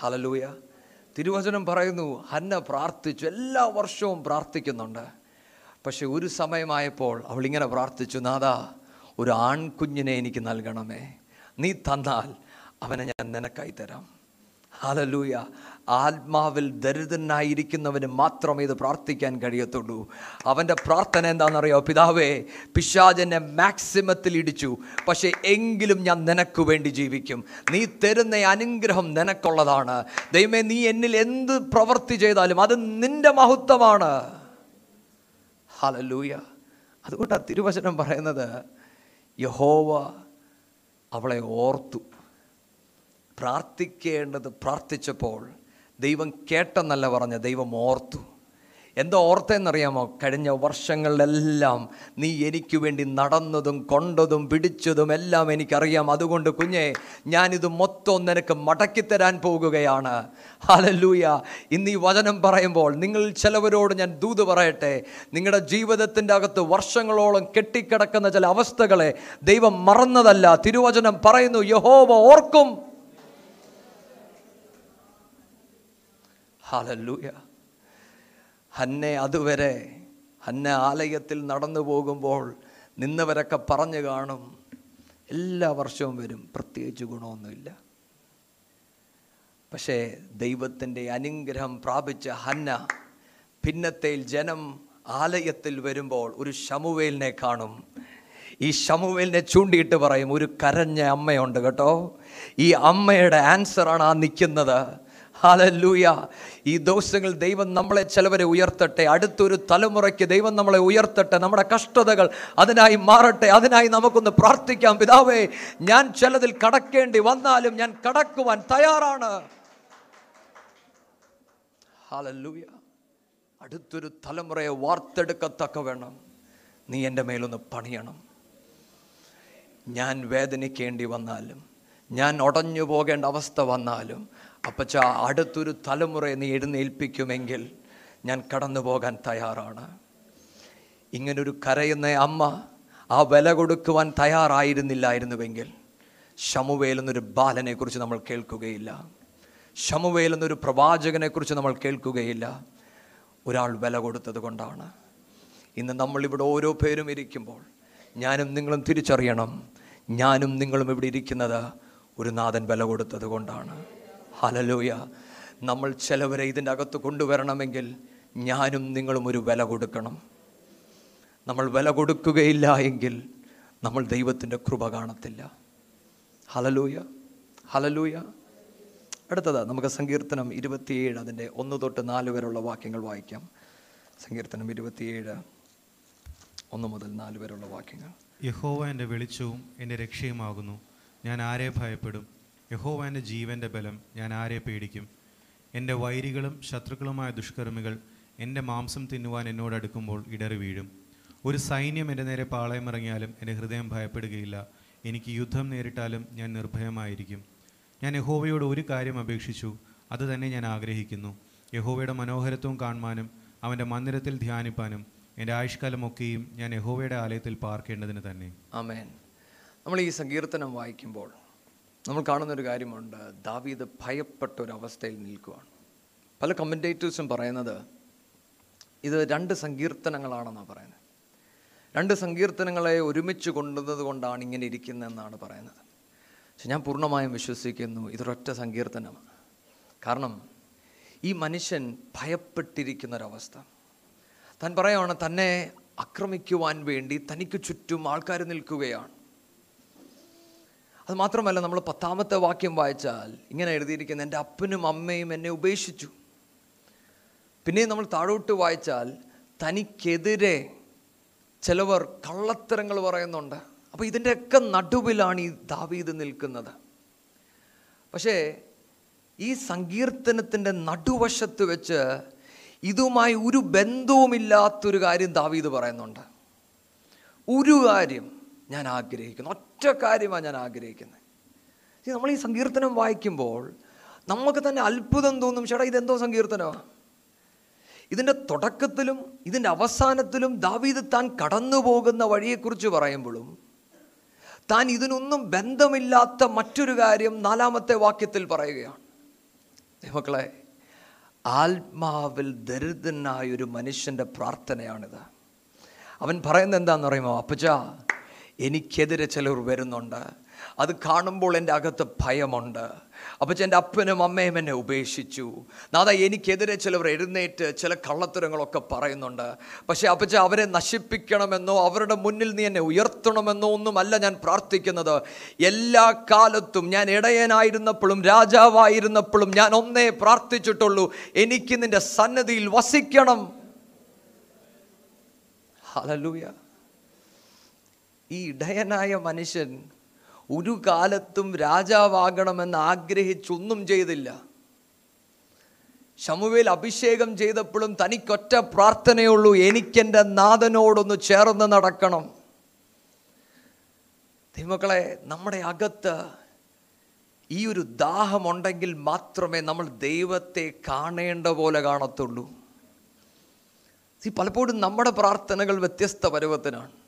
ഹലലൂയ തിരുവചനം പറയുന്നു ഹന്ന പ്രാർത്ഥിച്ചു എല്ലാ വർഷവും പ്രാർത്ഥിക്കുന്നുണ്ട്. പക്ഷെ ഒരു സമയമായപ്പോൾ അവളിങ്ങനെ പ്രാർത്ഥിച്ചു നാദാ ഒരു ആൺകുഞ്ഞിനെ എനിക്ക് നൽകണമേ. നീ തന്നാൽ അവനെ ഞാൻ നിനക്കായി തരാം. ഹലലൂയ ആത്മാവിൽ ദരിദ്രനായിരിക്കുന്നവന് മാത്രമേ ഇത് പ്രാർത്ഥിക്കാൻ കഴിയത്തുള്ളൂ. അവന്റെ പ്രാർത്ഥന എന്താണെന്നറിയോ? പിതാവേ പിശാചനെ മാക്സിമത്തിൽ ഇടിച്ചു. പക്ഷേ എങ്കിലും ഞാൻ നിനക്ക് വേണ്ടി ജീവിക്കും. നീ തരുന്ന അനുഗ്രഹം നിനക്കുള്ളതാണ്. ദൈവമേ നീ എന്നിൽ എന്ത് പ്രവൃത്തി ചെയ്താലും അത് നിന്റെ മഹത്വമാണ്. ഹലലൂയ അതുകൊണ്ടാണ് തിരുവചനം പറയുന്നത് യഹോവ അവളെ ഓർത്തു. പ്രാർത്ഥിക്കേണ്ടത് പ്രാർത്ഥിച്ചപ്പോൾ ദൈവം കേട്ടെന്നല്ല പറഞ്ഞ ദൈവം ഓർത്തു. എന്തോ ഓർത്തെന്നറിയാമോ? കഴിഞ്ഞ വർഷങ്ങളിലെല്ലാം നീ എനിക്ക് വേണ്ടി നടന്നതും കൊണ്ടതും പിടിച്ചതും എല്ലാം എനിക്കറിയാം. അതുകൊണ്ട് കുഞ്ഞെ ഞാനിത് മൊത്തം നിനക്ക് മടക്കിത്തരാൻ പോകുകയാണ്. ഹലല്ലൂയ. ഇന്ന് ഈ വചനം പറയുമ്പോൾ നിങ്ങൾ ചിലവരോട് ഞാൻ ദൂത് പറയട്ടെ. നിങ്ങളുടെ ജീവിതത്തിന്റെ അകത്ത് വർഷങ്ങളോളം കെട്ടിക്കിടക്കുന്ന ചില അവസ്ഥകളെ ദൈവം മറന്നതല്ല. തിരുവചനം പറയുന്നു യഹോവ ഓർക്കും. ഹലല്ലൂയ ഹന്നെ അതുവരെ ഹന്ന ആലയത്തിൽ നടന്നു പോകുമ്പോൾ നിന്നവരൊക്കെ പറഞ്ഞു കാണും എല്ലാ വർഷവും വരും പ്രത്യേകിച്ച് ഗുണമൊന്നുമില്ല. പക്ഷേ ദൈവത്തിന്റെ അനുഗ്രഹം പ്രാപിച്ച ഹന്ന ഭിന്നത്തേൽ ജനം ആലയത്തിൽ വരുമ്പോൾ ഒരു ശമുവേലിനെ കാണും. ഈ ശമുവേലിനെ ചൂണ്ടിയിട്ട് പറയും ഒരു കരഞ്ഞ അമ്മയുണ്ട് കേട്ടോ. ഈ അമ്മയുടെ ആൻസറാണ് ആ നിൽക്കുന്നത്. ഹാലല്ലൂയ ഈ ദിവസങ്ങൾ ദൈവം നമ്മളെ ചിലവരെ ഉയർത്തട്ടെ. അടുത്തൊരു തലമുറയ്ക്ക് ദൈവം നമ്മളെ ഉയർത്തട്ടെ. നമ്മുടെ കഷ്ടതകൾ അതിനായി മാറട്ടെ. അതിനായി നമുക്കൊന്ന് പ്രാർത്ഥിക്കാം. പിതാവേ ഞാൻ ചിലതിൽ കടക്കേണ്ടി വന്നാലും ഞാൻ കടക്കുവാൻ തയ്യാറാണ്. ഹാലല്ലൂയ അടുത്തൊരു തലമുറയെ വാർത്തെടുക്കത്തക്ക വേണം. നീ എന്റെ മേലൊന്ന് പണിയണം. ഞാൻ വേദനിക്കേണ്ടി വന്നാലും ഞാൻ ഉടഞ്ഞു പോകേണ്ട അവസ്ഥ വന്നാലും അപ്പച്ച അടുത്തൊരു തലമുറയെ നീ എഴുന്നേൽപ്പിക്കുമെങ്കിൽ ഞാൻ കടന്നു പോകാൻ തയ്യാറാണ്. ഇങ്ങനൊരു കരയുന്ന അമ്മ ആ വില കൊടുക്കുവാൻ തയ്യാറായിരുന്നില്ലായിരുന്നുവെങ്കിൽ ഷമുവേൽ എന്നൊരു ബാലനെക്കുറിച്ച് നമ്മൾ കേൾക്കുകയില്ല. ഷമുവേൽ എന്നൊരു പ്രവാചകനെക്കുറിച്ച് നമ്മൾ കേൾക്കുകയില്ല. ഒരാൾ വില കൊടുത്തത് കൊണ്ടാണ്. ഇന്ന് നമ്മളിവിടെ ഓരോ പേരും ഇരിക്കുമ്പോൾ ഞാനും നിങ്ങളും തിരിച്ചറിയണം. ഞാനും നിങ്ങളും ഇവിടെ ഇരിക്കുന്നത് ഒരു നാഥൻ വില കൊടുത്തത് കൊണ്ടാണ്. ഹലലൂയ നമ്മൾ ചിലവരെ ഇതിന്റെ അകത്ത് കൊണ്ടുവരണമെങ്കിൽ ഞാനും നിങ്ങളും ഒരു വില കൊടുക്കണം. നമ്മൾ വില കൊടുക്കുകയില്ല എങ്കിൽ നമ്മൾ ദൈവത്തിന്റെ കൃപ കാണത്തില്ല. ഹലലൂയ ഹലലൂയ അടുത്തത് നമുക്ക് സങ്കീർത്തനം ഇരുപത്തിയേഴ് അതിന്റെ ഒന്ന് തൊട്ട് നാല് വരെയുള്ള വാക്യങ്ങൾ വായിക്കാം. സങ്കീർത്തനം ഇരുപത്തിയേഴ് ഒന്ന് മുതൽ നാല് വരെയുള്ള വാക്യങ്ങൾ. യഹോവ എന്റെ വെളിച്ചവും എന്റെ രക്ഷയുമാകുന്നു. ഞാൻ ആരെ ഭയപ്പെടും? യഹോവ എന്റെ ജീവന്റെ ബലം ഞാൻ ആരെ പേടിക്കും? എന്റെ വൈരികളും ശത്രുക്കളുമായ ദുഷ്കർമ്മികൾ എന്റെ മാംസം തിന്നുവാൻ എന്നോട് അടുക്കുമ്പോൾ ഇടറി വീഴും. ഒരു സൈന്യം എന്റെ നേരെ പാളയമിറങ്ങിയാലും എന്റെ ഹൃദയം ഭയപ്പെടുകയില്ല. എനിക്ക് യുദ്ധം നേരിട്ടാലും ഞാൻ നിർഭയമായിരിക്കും. ഞാൻ യഹോവയോട് ഒരു കാര്യം അപേക്ഷിച്ചു അത് തന്നെ ഞാൻ ആഗ്രഹിക്കുന്നു. യഹോവയുടെ മനോഹരത്വം കാണുവാനും അവന്റെ മന്ദിരത്തിൽ ധ്യാനിപ്പാനും എന്റെ ആയുഷ്കാലമൊക്കെയും ഞാൻ യഹോവയുടെ ആലയത്തിൽ പാർക്കേണ്ടതിന് തന്നെ. ആമേൻ. നമ്മൾ ഈ സങ്കീർത്തനം വായിക്കുമ്പോൾ നമ്മൾ കാണുന്നൊരു കാര്യമുണ്ട്. ദാവീദ് ഭയപ്പെട്ട ഒരു അവസ്ഥയിൽ നിൽക്കുകയാണ് പല കമന്റേറ്റേഴ്സും പറയുന്നത് ഇത് രണ്ട് സങ്കീർത്തനങ്ങളാണെന്നാണ് പറയുന്നത്. രണ്ട് സങ്കീർത്തനങ്ങളെ ഒരുമിച്ച് കൊണ്ടുവന്നത് കൊണ്ടാണ് ഇങ്ങനെ ഇരിക്കുന്നതെന്നാണ് പറയുന്നത്. പക്ഷെ ഞാൻ പൂർണമായും വിശ്വസിക്കുന്നു ഇതൊരൊറ്റ സങ്കീർത്തനമാണ്. കാരണം ഈ മനുഷ്യൻ ഭയപ്പെട്ടിരിക്കുന്നൊരവസ്ഥ. താൻ പറയുകയാണ് തന്നെ ആക്രമിക്കുവാൻ വേണ്ടി തനിക്ക് ചുറ്റും ആൾക്കാർ നിൽക്കുകയാണ്. അത് മാത്രമല്ല നമ്മൾ പത്താമത്തെ വാക്യം വായിച്ചാൽ ഇങ്ങനെ എഴുതിയിരിക്കുന്ന എന്റെ അപ്പനും അമ്മയും എന്നെ ഉപേക്ഷിച്ചു. പിന്നെ നമ്മൾ താഴോട്ട് വായിച്ചാൽ തനിക്കെതിരെ ചിലവർ കള്ളത്തരങ്ങൾ പറയുന്നുണ്ട്. അപ്പോൾ ഇതിന്റെയൊക്കെ നടുവിലാണ് ഈ ദാവീദ് നിൽക്കുന്നത്. പക്ഷേ ഈ സങ്കീർത്തനത്തിന്റെ നടുവശത്ത് വെച്ച് ഇതുമായി ഒരു ബന്ധവുമില്ലാത്തൊരു കാര്യം ദാവീദ് പറയുന്നുണ്ട്. ഒരു കാര്യം ഞാൻ ആഗ്രഹിക്കുന്നു ഒറ്റ കാര്യമാണ് ഞാൻ ആഗ്രഹിക്കുന്നത്. നമ്മൾ ഈ സങ്കീർത്തനം വായിക്കുമ്പോൾ നമുക്ക് തന്നെ അത്ഭുതം തോന്നും ചേട്ടാ ഇതെന്തോ സങ്കീർത്തനമാണ് ഇതിന്റെ തുടക്കത്തിലും ഇതിന്റെ അവസാനത്തിലും ദാവീദ് താൻ കടന്നു പോകുന്ന വഴിയെക്കുറിച്ച് പറയുമ്പോഴും താൻ ഇതിനൊന്നും ബന്ധമില്ലാത്ത മറ്റൊരു കാര്യം നാലാമത്തെ വാക്യത്തിൽ പറയുകയാണ്. മക്കളെ ആത്മാവിൽ ദരിദ്രനായ ഒരു മനുഷ്യന്റെ പ്രാർത്ഥനയാണിത്. അവൻ പറയുന്നത് എന്താണെന്ന് പറയുമോ അപ്പച്ച എനിക്കെതിരെ ചിലർ വരുന്നുണ്ട്. അത് കാണുമ്പോൾ എന്റെ അകത്ത് ഭയമുണ്ട്. അപ്പച്ച എന്റെ അപ്പനും അമ്മയും എന്നെ ഉപേക്ഷിച്ചു. നാദാ എനിക്കെതിരെ ചിലവർ എഴുന്നേറ്റ് ചില കള്ളത്തരങ്ങളൊക്കെ പറയുന്നുണ്ട്. പക്ഷേ അപ്പച്ച അവരെ നശിപ്പിക്കണമെന്നോ അവരുടെ മുന്നിൽ നീ എന്നെ ഉയർത്തണമെന്നോ ഒന്നുമല്ല ഞാൻ പ്രാർത്ഥിക്കുന്നത്. എല്ലാ കാലത്തും ഞാൻ ഇടയനായിരുന്നപ്പോഴും രാജാവായിരുന്നപ്പോഴും ഞാൻ ഒന്നേ പ്രാർത്ഥിച്ചിട്ടുള്ളൂ. എനിക്ക് നിന്റെ സന്നദ്ധിയിൽ വസിക്കണം. ഹലലൂയ ഈ ഇടയനായ മനുഷ്യൻ ഒരു കാലത്തും രാജാവാകണമെന്ന് ആഗ്രഹിച്ചൊന്നും ചെയ്തില്ല. ശമുവേൽ അഭിഷേകം ചെയ്തപ്പോഴും തനിക്കൊറ്റ പ്രാർത്ഥനയുള്ളൂ എനിക്കെന്റെ നാഥനോടൊന്ന് ചേർന്ന് നടക്കണം. ദൈവമക്കളെ നമ്മുടെ അകത്ത് ഈ ഒരു ദാഹമുണ്ടെങ്കിൽ മാത്രമേ നമ്മൾ ദൈവത്തെ കാണേണ്ട പോലെ കാണത്തുള്ളൂ. പലപ്പോഴും നമ്മുടെ പ്രാർത്ഥനകൾ വ്യത്യസ്ത പരുവത്തിനാണ്.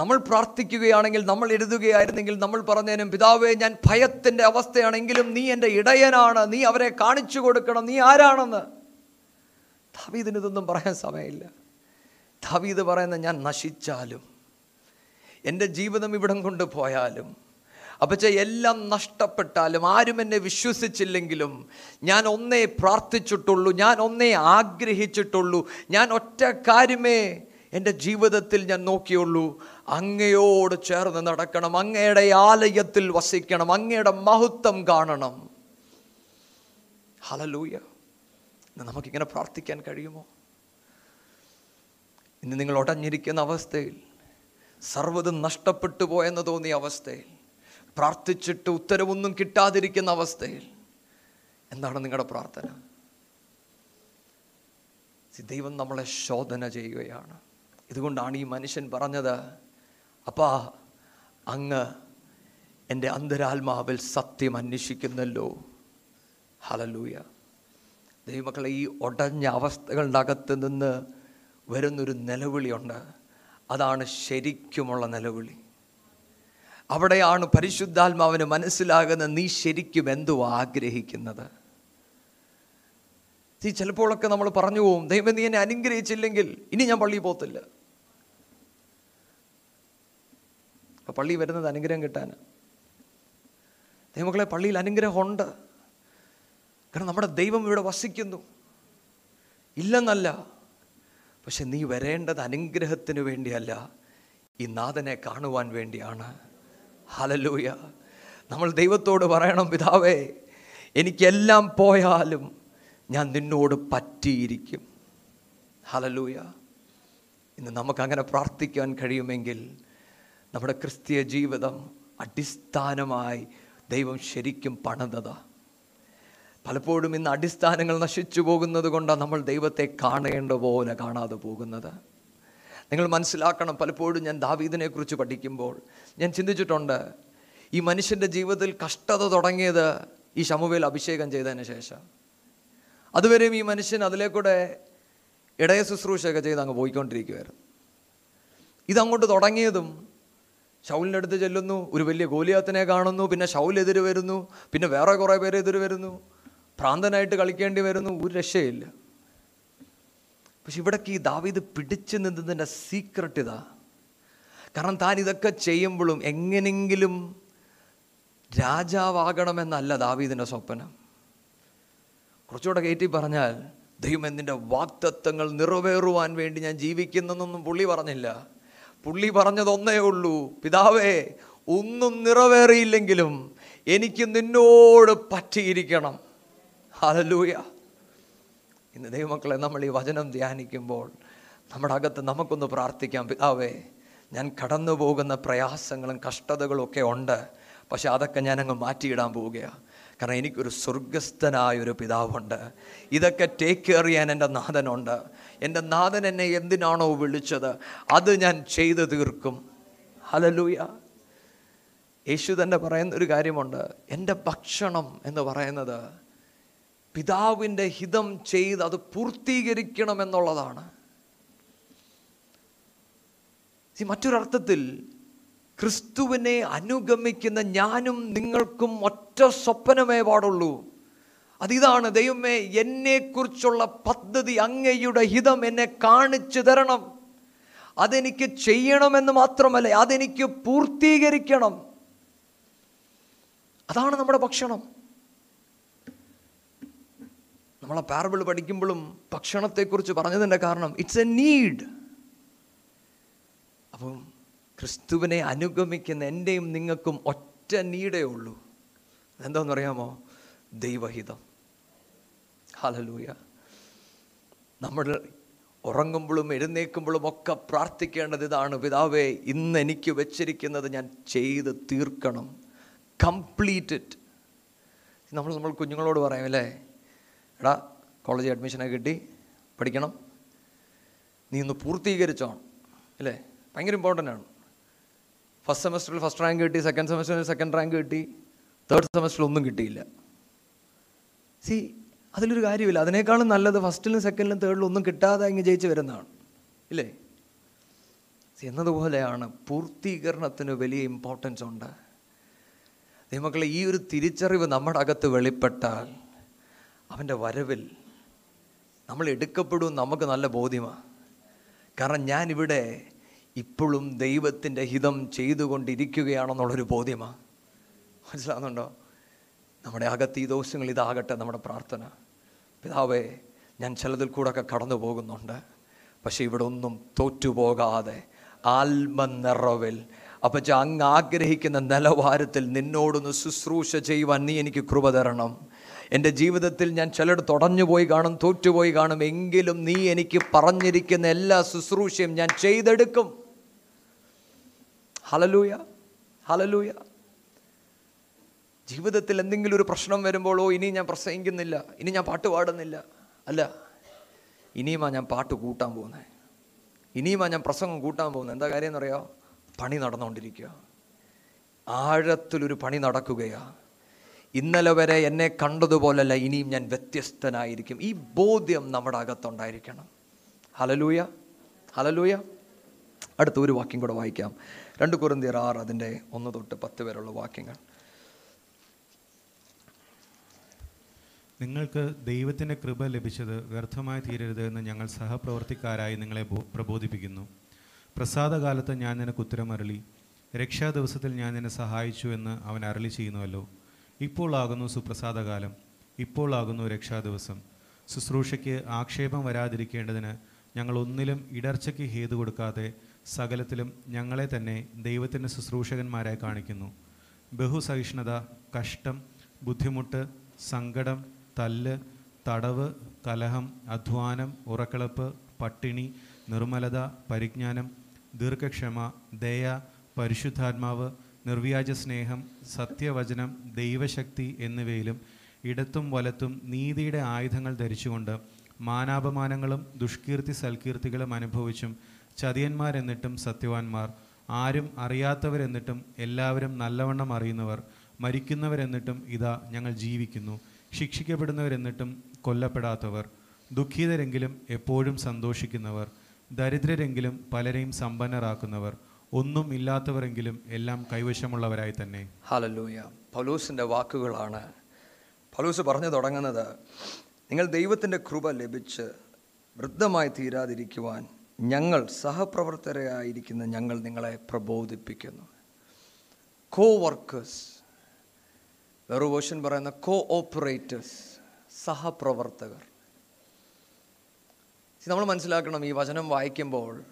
നമ്മൾ പ്രാർത്ഥിക്കുകയാണെങ്കിൽ നമ്മൾ എഴുതുകയായിരുന്നെങ്കിൽ നമ്മൾ പറഞ്ഞതിനും പിതാവേ ഞാൻ ഭയത്തിന്റെ അവസ്ഥയാണെങ്കിലും നീ എന്റെ ഇടയനാണ്. നീ അവരെ കാണിച്ചു കൊടുക്കണം. നീ ആരാണെന്ന്? ദാവീദിന് ഇതൊന്നും പറയാൻ സമയമില്ല. ദാവീദ് പറയുന്ന ഞാൻ നശിച്ചാലും എന്റെ ജീവിതം ഇവിടം കൊണ്ട് പോയാലും അപ്പച്ച എല്ലാം നഷ്ടപ്പെട്ടാലും ആരും എന്നെ വിശ്വസിച്ചില്ലെങ്കിലും ഞാൻ ഒന്നേ പ്രാർത്ഥിച്ചിട്ടുള്ളൂ ഞാൻ ഒന്നേ ആഗ്രഹിച്ചിട്ടുള്ളൂ ഞാൻ ഒറ്റ കാര്യമേ എന്റെ ജീവിതത്തിൽ ഞാൻ നോക്കിയുള്ളൂ. അങ്ങയോട് ചേർന്ന് നടക്കണം അങ്ങയുടെ ആലയത്തിൽ വസിക്കണം അങ്ങയുടെ മഹത്വം കാണണം. ഹലലൂയ നമുക്കിങ്ങനെ പ്രാർത്ഥിക്കാൻ കഴിയുമോ? ഇന്ന് നിങ്ങൾ ഒടഞ്ഞിരിക്കുന്ന അവസ്ഥയിൽ സർവതും നഷ്ടപ്പെട്ടു പോയെന്ന് തോന്നിയ അവസ്ഥയിൽ പ്രാർത്ഥിച്ചിട്ട് ഉത്തരവൊന്നും കിട്ടാതിരിക്കുന്ന അവസ്ഥയിൽ എന്താണ് നിങ്ങളുടെ പ്രാർത്ഥന? ദൈവം നമ്മളെ ശോധന ചെയ്യുകയാണ്. ഇതുകൊണ്ടാണ് ഈ മനുഷ്യൻ പറഞ്ഞത് അപ്പാ അങ്ങ് എന്റെ അന്തരാത്മാവിൽ സത്യം അന്വേഷിക്കുന്നല്ലോ. ഹലലൂയ ദൈവമക്കളെ ഈ ഒടഞ്ഞ അവസ്ഥകളുടെ നിന്ന് വരുന്നൊരു നിലവിളിയുണ്ട്. അതാണ് ശരിക്കുമുള്ള നിലവിളി. അവിടെയാണ് പരിശുദ്ധാത്മാവിന് മനസ്സിലാകുന്ന നീ ശരിക്കും എന്തോ ആഗ്രഹിക്കുന്നത്. നീ ചിലപ്പോഴൊക്കെ നമ്മൾ പറഞ്ഞു പോവും ദൈവം നീ എന്നെ അനുഗ്രഹിച്ചില്ലെങ്കിൽ ഇനി ഞാൻ പള്ളിയിൽ പോകത്തില്ല. അപ്പൊ പള്ളി വരുന്നത് അനുഗ്രഹം കിട്ടാൻ. ദൈവമക്കളെ പള്ളിയിൽ അനുഗ്രഹമുണ്ട്. കാരണം നമ്മുടെ ദൈവം ഇവിടെ വസിക്കുന്നു. ഇല്ലെന്നല്ല. പക്ഷെ നീ വരേണ്ടത് അനുഗ്രഹത്തിന് വേണ്ടിയല്ല. ഈ നാഥനെ കാണുവാൻ വേണ്ടിയാണ്. ഹലലൂയ നമ്മൾ ദൈവത്തോട് പറയണം പിതാവേ എനിക്കെല്ലാം പോയാലും ഞാൻ നിന്നോട് പറ്റിയിരിക്കും. ഹലലൂയ ഇന്ന് നമുക്കങ്ങനെ പ്രാർത്ഥിക്കാൻ കഴിയുമെങ്കിൽ നമ്മുടെ ക്രിസ്തീയ ജീവിതം അടിസ്ഥാനമായി ദൈവം ശരിക്കും പണിതത്. പലപ്പോഴും ഇന്ന് അടിസ്ഥാനങ്ങൾ നശിച്ചു പോകുന്നത് കൊണ്ടാണ് നമ്മൾ ദൈവത്തെ കാണേണ്ട പോലെ കാണാതെ പോകുന്നത്. നിങ്ങൾ മനസ്സിലാക്കണം പലപ്പോഴും ഞാൻ ദാവീദിനെക്കുറിച്ച് പഠിക്കുമ്പോൾ ഞാൻ ചിന്തിച്ചിട്ടുണ്ട് ഈ മനുഷ്യന്റെ ജീവിതത്തിൽ കഷ്ടത തുടങ്ങിയത് ഈ ശമുവേൽ അഭിഷേകം ചെയ്തതിന് ശേഷം. അതുവരെയും ഈ മനുഷ്യൻ അതിലേക്കൂടെ ഇടയ ശുശ്രൂഷയൊക്കെ ചെയ്ത് അങ്ങ് പോയിക്കൊണ്ടിരിക്കുകയായിരുന്നു ഇതങ്ങോട്ട് തുടങ്ങിയതും ഷൗലിന്റെ അടുത്ത് ചെല്ലുന്നു ഒരു വലിയ ഗോലിയാത്തിനെ കാണുന്നു പിന്നെ ഷൗൽ എതിര് വരുന്നു പിന്നെ വേറെ കുറേ പേര് എതിര് വരുന്നു. ഭ്രാന്തനായിട്ട് കളിക്കേണ്ടി വരുന്നു ഒരു രക്ഷയില്ല. പക്ഷെ ഇവിടേക്ക് ഈ ദാവീദ് പിടിച്ചു നിന്നതിന്റെ സീക്രട്ട് ഇതാ. കാരണം താൻ ഇതൊക്കെ ചെയ്യുമ്പോഴും എങ്ങനെങ്കിലും രാജാവാകണമെന്നല്ല ദാവീദിന്റെ സ്വപ്നം. കുറച്ചുകൂടെ കയറ്റി പറഞ്ഞാൽ ദൈവം എന്നിന്റെ വാക്തത്വങ്ങൾ നിറവേറുവാൻ വേണ്ടി ഞാൻ ജീവിക്കുന്നതെന്നൊന്നും പുള്ളി പറഞ്ഞില്ല. പുള്ളി പറഞ്ഞതൊന്നേ ഉള്ളൂ. പിതാവേ ഒന്നും നിറവേറിയില്ലെങ്കിലും എനിക്ക് നിന്നോട് പറ്റിയിരിക്കണം. ഹലലൂയ ഇന്ന് ദൈവമക്കളെ നമ്മൾ ഈ വചനം ധ്യാനിക്കുമ്പോൾ നമ്മുടെ അകത്ത് നമുക്കൊന്ന് പ്രാർത്ഥിക്കാം. പിതാവേ ഞാൻ കടന്നു പോകുന്ന പ്രയാസങ്ങളും കഷ്ടതകളും ഒക്കെ ഉണ്ട്. പക്ഷെ അതൊക്കെ ഞാൻ അങ്ങ് മാറ്റിയിടാൻ പോവുകയാണ് കാരണം എനിക്കൊരു സ്വർഗസ്ഥനായൊരു പിതാവുണ്ട്. ഇതൊക്കെ ടേക്ക് കെയർ ചെയ്യാൻ എന്റെ നാഥനുണ്ട്. എന്റെ നാഥൻ എന്നെ എന്തിനാണോ വിളിച്ചത്? അത് ഞാൻ ചെയ്തു തീർക്കും. ഹലലൂയ യേശു തന്നെ പറയുന്ന ഒരു കാര്യമുണ്ട്. എന്റെ ഭക്ഷണം എന്ന് പറയുന്നത് പിതാവിന്റെ ഹിതം ചെയ്ത് അത് പൂർത്തീകരിക്കണം എന്നുള്ളതാണ് See, മറ്റൊരർത്ഥത്തിൽ ക്രിസ്തുവിനെ അനുഗമിക്കുന്ന ഞാനും നിങ്ങൾക്കും ഒറ്റ സ്വപ്നമേ പാടുള്ളൂ. അതിതാണ് ദൈവമേ എന്നെക്കുറിച്ചുള്ള പദ്ധതി അങ്ങയുടെ ഹിതം എന്നെ കാണിച്ചു തരണം. അതെനിക്ക് ചെയ്യണമെന്ന് മാത്രമല്ല അതെനിക്ക് പൂർത്തീകരിക്കണം. അതാണ് നമ്മുടെ ഭക്ഷണം. നമ്മളെ പാരബിൾ പഠിക്കുമ്പോഴും ഭക്ഷണത്തെക്കുറിച്ച് പറഞ്ഞതിന്റെ കാരണം ഇറ്റ്സ് എ നീഡ് അപ്പം ക്രിസ്തുവിനെ അനുഗമിക്കുന്ന എന്റെയും നിങ്ങൾക്കും ഒറ്റ നീടേ ഉള്ളൂ. എന്താണെന്ന് അറിയാമോ ദൈവഹിതം. ഹലലൂയ. നമ്മൾ ഉറങ്ങുമ്പോഴും എഴുന്നേൽക്കുമ്പോഴും ഒക്കെ പ്രാർത്ഥിക്കേണ്ടത് ഇതാണ്. പിതാവേ ഇന്ന് എനിക്ക് വെച്ചിരിക്കുന്നത് ഞാൻ ചെയ്ത് തീർക്കണം. കംപ്ലീറ്റഡ് നമ്മൾ നമ്മൾ കുഞ്ഞുങ്ങളോട് പറയാം അല്ലേ? എടാ കോളേജിൽ അഡ്മിഷനൊക്കെ കിട്ടി പഠിക്കണം. നീ ഒന്ന് പൂർത്തീകരിച്ചോണം അല്ലേ? ഭയങ്കര ഇമ്പോർട്ടന്റ് ആണ്. ഫസ്റ്റ് സെമസ്റ്ററിൽ ഫസ്റ്റ് റാങ്ക് കിട്ടി സെക്കൻഡ് സെമസ്റ്ററിൽ സെക്കൻഡ് റാങ്ക് കിട്ടി തേർഡ് സെമസ്റ്ററിൽ ഒന്നും കിട്ടിയില്ല. സി അതിലൊരു കാര്യമില്ല. അതിനേക്കാളും നല്ലത് ഫസ്റ്റിലും സെക്കൻഡിലും തേർഡിലും ഒന്നും കിട്ടാതെ അങ്ങ് ജയിച്ച് വരുന്നതാണ്. ഇല്ലേ? എന്നതുപോലെയാണ് പൂർത്തീകരണത്തിന് വലിയ ഇമ്പോർട്ടൻസ് ഉണ്ട്. ദൈവമക്കളെ ഈ ഒരു തിരിച്ചറിവ് നമ്മുടെ അകത്ത് വെളിപ്പെട്ടാൽ അവന്റെ വരവിൽ നമ്മൾ എടുക്കപ്പെടും നമുക്ക് നല്ല ബോധ്യമാണ് കാരണം ഞാനിവിടെ ഇപ്പോഴും ദൈവത്തിന്റെ ഹിതം ചെയ്തുകൊണ്ടിരിക്കുകയാണെന്നുള്ളൊരു ബോധ്യമാണ് മനസ്സിലാകുന്നുണ്ടോ നമ്മുടെ അകത്ത് ഈ ദിവസങ്ങൾ ഇതാകട്ടെ നമ്മുടെ പ്രാർത്ഥന. പിതാവേ ഞാൻ ചിലതിൽ കൂടെയൊക്കെ കടന്നു പോകുന്നുണ്ട്. പക്ഷേ ഇവിടെ ഒന്നും തോറ്റുപോകാതെ ആത്മനിറവിൽ അപ്പച്ച അങ്ങ് ആഗ്രഹിക്കുന്ന നിലവാരത്തിൽ നിന്നോടൊന്ന് ശുശ്രൂഷ ചെയ്യുവാൻ നീ എനിക്ക് കൃപ തരണം. എന്റെ ജീവിതത്തിൽ ഞാൻ ചിലട് തുടഞ്ഞു പോയി കാണും തോറ്റുപോയി കാണും എങ്കിലും നീ എനിക്ക് പറഞ്ഞിരിക്കുന്ന എല്ലാ ശുശ്രൂഷയും ഞാൻ ചെയ്തെടുക്കും. ഹലലൂയ ഹലലൂയ ജീവിതത്തിൽ എന്തെങ്കിലും ഒരു പ്രശ്നം വരുമ്പോഴോ ഇനി ഞാൻ പ്രസംഗിക്കുന്നില്ല ഇനി ഞാൻ പാട്ട് പാടുന്നില്ല. അല്ല ഇനിയുമാ ഞാൻ പാട്ട് കൂട്ടാൻ പോകുന്നത് ഇനിയുമാ ഞാൻ പ്രസംഗം കൂട്ടാൻ പോകുന്നത് എന്താ കാര്യം എന്നറിയോ? പണി നടന്നുകൊണ്ടിരിക്കുക. ആഴത്തിലൊരു പണി നടക്കുകയാ. ഇന്നലെ വരെ എന്നെ കണ്ടതുപോലല്ല ഇനിയും ഞാൻ വ്യത്യസ്തനായിരിക്കും. ഈ ബോധ്യം നമ്മുടെ അകത്തുണ്ടായിരിക്കണം. ഹലലൂയ ഹലലൂയ അടുത്ത ഒരു വാക്യം കൂടെ വായിക്കാം. രണ്ട് കുറുന്തിയർ ആറ് അതിന്റെ ഒന്ന് തൊട്ട് പത്ത് വരെയുള്ള വാക്യങ്ങൾ. നിങ്ങൾക്ക് ദൈവത്തിന്റെ കൃപ ലഭിച്ചത് വ്യർത്ഥമായി തീരരുത് എന്ന് ഞങ്ങൾ സഹപ്രവർത്തിക്കാരായി നിങ്ങളെ പ്രബോധിപ്പിക്കുന്നു. പ്രസാദകാലത്ത് ഞാൻ നിനക്ക് ഉത്തരമരളി. രക്ഷാ ദിവസത്തിൽ ഞാൻ നിന്നെ സഹായിച്ചു എന്ന് അവൻ അരളി ചെയ്യുന്നുവല്ലോ. ഇപ്പോൾ ആകുന്നു സുപ്രസാദകാലം. ഇപ്പോൾ ആകുന്നു രക്ഷാ ദിവസം ശുശ്രൂഷയ്ക്ക് ആക്ഷേപം വരാതിരിക്കേണ്ടതിന് ഞങ്ങൾ ഒന്നിലും ഇടർച്ചയ്ക്ക് ഹേതു കൊടുക്കാതെ സകലത്തിലും ഞങ്ങളെ തന്നെ ദൈവത്തിന്റെ ശുശ്രൂഷകന്മാരായി കാണിക്കുന്നു. ബഹുസഹിഷ്ണുത കഷ്ടം ബുദ്ധിമുട്ട് സങ്കടം തല്ല് തടവ് കലഹം അധ്വാനം ഉറക്കളപ്പ് പട്ടിണി നിർമ്മലത പരിജ്ഞാനം ദീർഘക്ഷമ ദയ പരിശുദ്ധാത്മാവ് നിർവ്യാജ സ്നേഹം സത്യവചനം ദൈവശക്തി എന്നിവയിലും ഇടത്തും വലത്തും നീതിയുടെ ആയുധങ്ങൾ ധരിച്ചുകൊണ്ട് മാനാപമാനങ്ങളും ദുഷ്കീർത്തി സൽകീർത്തികളും അനുഭവിച്ചും ചതിയന്മാരെന്നിട്ടും സത്യവാന്മാർ ആരും അറിയാത്തവരെന്നിട്ടും എല്ലാവരും നല്ലവണ്ണം അറിയുന്നവർ മരിക്കുന്നവരെന്നിട്ടും ഇതാ ഞങ്ങൾ ജീവിക്കുന്നു. ശിക്ഷിക്കപ്പെടുന്നവരെന്നിട്ടും കൊല്ലപ്പെടാത്തവർ ദുഃഖിതരെങ്കിലും എപ്പോഴും സന്തോഷിക്കുന്നവർ ദരിദ്രരെങ്കിലും പലരെയും സമ്പന്നരാക്കുന്നവർ ഒന്നും ഇല്ലാത്തവരെങ്കിലും എല്ലാം കൈവശമുള്ളവരായി തന്നെ. ഹലലൂയ പൗലൂസിന്റെ വാക്കുകളാണ്. പൗലൂസ് പറഞ്ഞു തുടങ്ങുന്നത് നിങ്ങൾ ദൈവത്തിന്റെ കൃപ ലഭിച്ച് വൃദ്ധമായി തീരാതിരിക്കുവാൻ ഞങ്ങൾ സഹപ്രവർത്തകരായിരിക്കുന്ന ഞങ്ങൾ നിങ്ങളെ പ്രബോധിപ്പിക്കുന്നു. കോ വർക്കേഴ്സ് വേറെ വേർഷൻ പറയുന്ന കോ ഓപ്പറേറ്റേഴ്സ് സഹപ്രവർത്തകർ നമ്മൾ മനസ്സിലാക്കണം ഈ വചനം വായിക്കുമ്പോൾ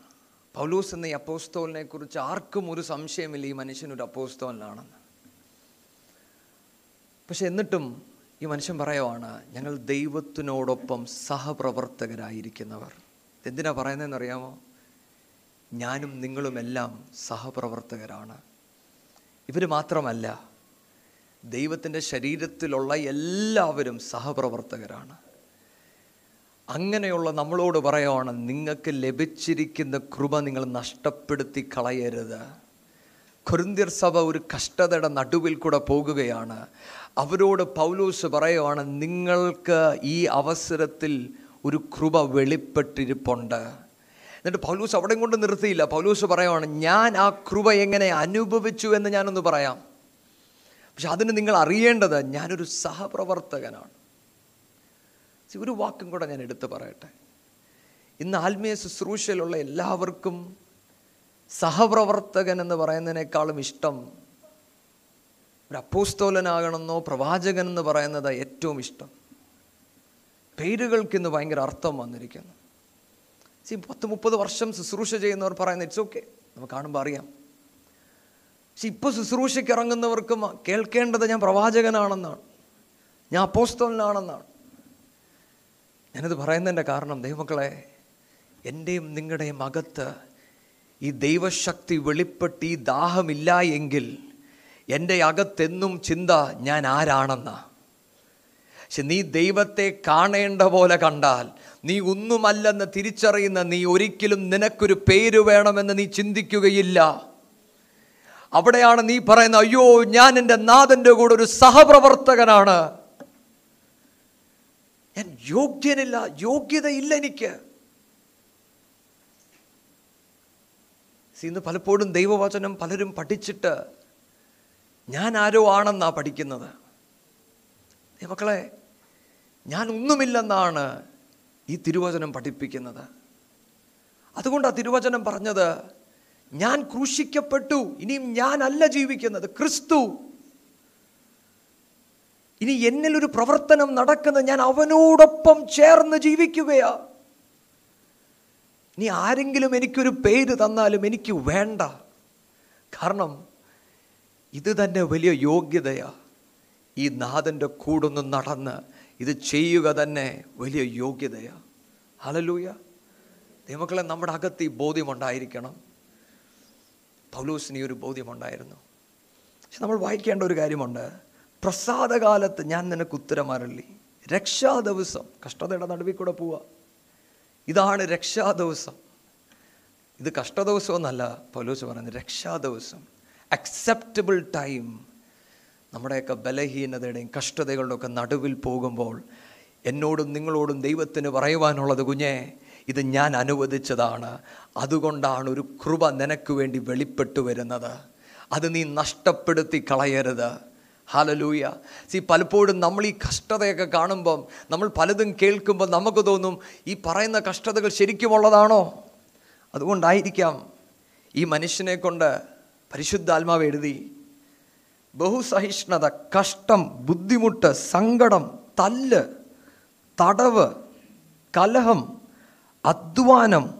പൗലൂസ് എന്ന ഈ അപ്പോസ്തോലിനെ കുറിച്ച് ആർക്കും ഒരു സംശയമില്ല ഈ മനുഷ്യനൊരു അപ്പോസ്തോലിനാണെന്ന് പക്ഷെ എന്നിട്ടും ഈ മനുഷ്യൻ പറയുവാണ് ഞങ്ങൾ ദൈവത്തിനോടൊപ്പം സഹപ്രവർത്തകരായിരിക്കുന്നവർ. എന്തിനാ പറയുന്നതെന്ന് അറിയാമോ ഞാനും നിങ്ങളുമെല്ലാം സഹപ്രവർത്തകരാണ്. ഇവർ മാത്രമല്ല ദൈവത്തിന്റെ ശരീരത്തിലുള്ള എല്ലാവരും സഹപ്രവർത്തകരാണ്. അങ്ങനെയുള്ള നമ്മളോട് പറയുവാണ് നിങ്ങൾക്ക് ലഭിച്ചിരിക്കുന്ന കൃപ നിങ്ങൾ നഷ്ടപ്പെടുത്തി കളയരുത്. കൊരിന്തിർ സഭ ഒരു കഷ്ടതയുടെ നടുവിൽ കൂടെ പോകുകയാണ്. അവരോട് പൗലൂസ് പറയുവാണ് നിങ്ങൾക്ക് ഈ അവസരത്തിൽ ഒരു കൃപ വെളിപ്പെട്ടിരിപ്പുണ്ട്. എന്നിട്ട് പൗലൂസ് അവിടെയും കൊണ്ട് നിർത്തിയില്ല. പൗലൂസ് പറയുവാണ് ഞാൻ ആ കൃപ എങ്ങനെ അനുഭവിച്ചു എന്ന് ഞാനൊന്ന് പറയാം. പക്ഷെ അതിന് നിങ്ങൾ അറിയേണ്ടത് ഞാനൊരു സഹപ്രവർത്തകനാണ്. ഒരു വാക്കും കൂടെ ഞാൻ എടുത്തു പറയട്ടെ. ഇന്ന് ആത്മീയ ശുശ്രൂഷയിലുള്ള എല്ലാവർക്കും സഹപ്രവർത്തകൻ എന്ന് പറയുന്നതിനേക്കാളും ഇഷ്ടം ഒരു അപ്പോസ്തോലനാകണമെന്നോ പ്രവാചകൻ എന്ന് പറയുന്നത് ഏറ്റവും ഇഷ്ടം. പേരുകൾക്ക് ഇന്ന് ഭയങ്കര അർത്ഥം വന്നിരിക്കുന്നു. പത്ത് മുപ്പത് വർഷം ശുശ്രൂഷ ചെയ്യുന്നവർ പറയുന്നത് ഇറ്റ്സ് ഓക്കെ നമുക്ക് കാണുമ്പോൾ അറിയാം. പക്ഷെ ഇപ്പോൾ ശുശ്രൂഷയ്ക്ക് ഇറങ്ങുന്നവർക്കും കേൾക്കേണ്ടത് ഞാൻ പ്രവാചകനാണെന്നാണ്. ഞാൻ അപ്പോസ്തോലിനാണെന്നാണ്. ഞാനത് പറയുന്നതിന്റെ കാരണം ദൈവമക്കളെ എന്റെയും നിങ്ങളുടെയും അകത്ത് ഈ ദൈവശക്തി വെളിപ്പെട്ട് ഈ ദാഹമില്ല എങ്കിൽ എന്റെ അകത്തെന്നും ചിന്ത ഞാൻ ആരാണെന്ന? പക്ഷെ നീ ദൈവത്തെ കാണേണ്ട പോലെ കണ്ടാൽ നീ ഒന്നുമല്ലെന്ന് തിരിച്ചറിയുന്ന നീ ഒരിക്കലും നിനക്കൊരു പേര് വേണമെന്ന് നീ ചിന്തിക്കുകയില്ല. അവിടെയാണ് നീ പറയുന്ന അയ്യോ ഞാൻ എന്റെ നാഥന്റെ കൂടെ ഒരു സഹപ്രവർത്തകനാണ്. ഞാൻ യോഗ്യനില്ല യോഗ്യതയില്ല എനിക്ക്. ഇന്ന് പലപ്പോഴും ദൈവവചനം പലരും പഠിച്ചിട്ട് ഞാൻ ആരോ ആണെന്നാണ് പഠിക്കുന്നത്. മക്കളെ ഞാൻ ഒന്നുമില്ലെന്നാണ് ഈ തിരുവചനം പഠിപ്പിക്കുന്നത്. അതുകൊണ്ട് ആ തിരുവചനം പറഞ്ഞത് ഞാൻ ക്രൂശിക്കപ്പെട്ടു. ഇനിയും ഞാനല്ല ജീവിക്കുന്നത്. ക്രിസ്തു. ഇനി എന്നിൽ ഒരു പ്രവർത്തനം നടക്കുന്നത് ഞാൻ അവനോടൊപ്പം ചേർന്ന് ജീവിക്കുകയാ. ഇനി ആരെങ്കിലും എനിക്കൊരു പേര് തന്നാലും എനിക്ക് വേണ്ട. കാരണം ഇത് തന്നെ വലിയ യോഗ്യതയാ. ഈ നാഥന്റെ കൂടൊന്ന് നടന്ന് ഇത് ചെയ്യുക തന്നെ വലിയ യോഗ്യതയാ. ഹലലൂയ ദൈവക്കളെ നമ്മുടെ അകത്ത് ഈ ബോധ്യമുണ്ടായിരിക്കണം പൗലൂസിന് ഈ ഒരു ബോധ്യമുണ്ടായിരുന്നു. പക്ഷെ നമ്മൾ വായിക്കേണ്ട ഒരു കാര്യമുണ്ട്. പ്രസാദകാലത്ത് ഞാൻ നിനക്ക് ഉത്തരമരളി രക്ഷാ ദിവസം കഷ്ടതയുടെ നടുവിൽ കൂടെ പോവുക ഇതാണ് രക്ഷാ ദിവസം. ഇത് കഷ്ട എന്നല്ല പൗലോസ് പറയുന്നത് രക്ഷാ ദിവസം. അക്സെപ്റ്റബിൾ ടൈം നമ്മുടെയൊക്കെ ബലഹീനതയുടെയും കഷ്ടതകളുടെ ഒക്കെ നടുവിൽ പോകുമ്പോൾ എന്നോടും നിങ്ങളോടും ദൈവത്തിന് പറയുവാനുള്ളത് കുഞ്ഞേ ഇത് ഞാൻ അനുവദിച്ചതാണ്. അതുകൊണ്ടാണ് ഒരു കൃപ നിനക്ക് വേണ്ടി വെളിപ്പെട്ടു വരുന്നത്. അത് നീ നഷ്ടപ്പെടുത്തി കളയരുത്. ഹാലലൂയ സി പലപ്പോഴും നമ്മൾ ഈ കഷ്ടതയൊക്കെ കാണുമ്പം നമ്മൾ പലതും കേൾക്കുമ്പോൾ നമുക്ക് തോന്നും ഈ പറയുന്ന കഷ്ടതകൾ ശരിക്കുമുള്ളതാണോ അതുകൊണ്ടായിരിക്കാം ഈ മനുഷ്യനെ കൊണ്ട് പരിശുദ്ധാത്മാവ് എഴുതി ബഹുസഹിഷ്ണുത കഷ്ടം ബുദ്ധിമുട്ട് സങ്കടം തല്ല് തടവ് കലഹം അധ്വാനം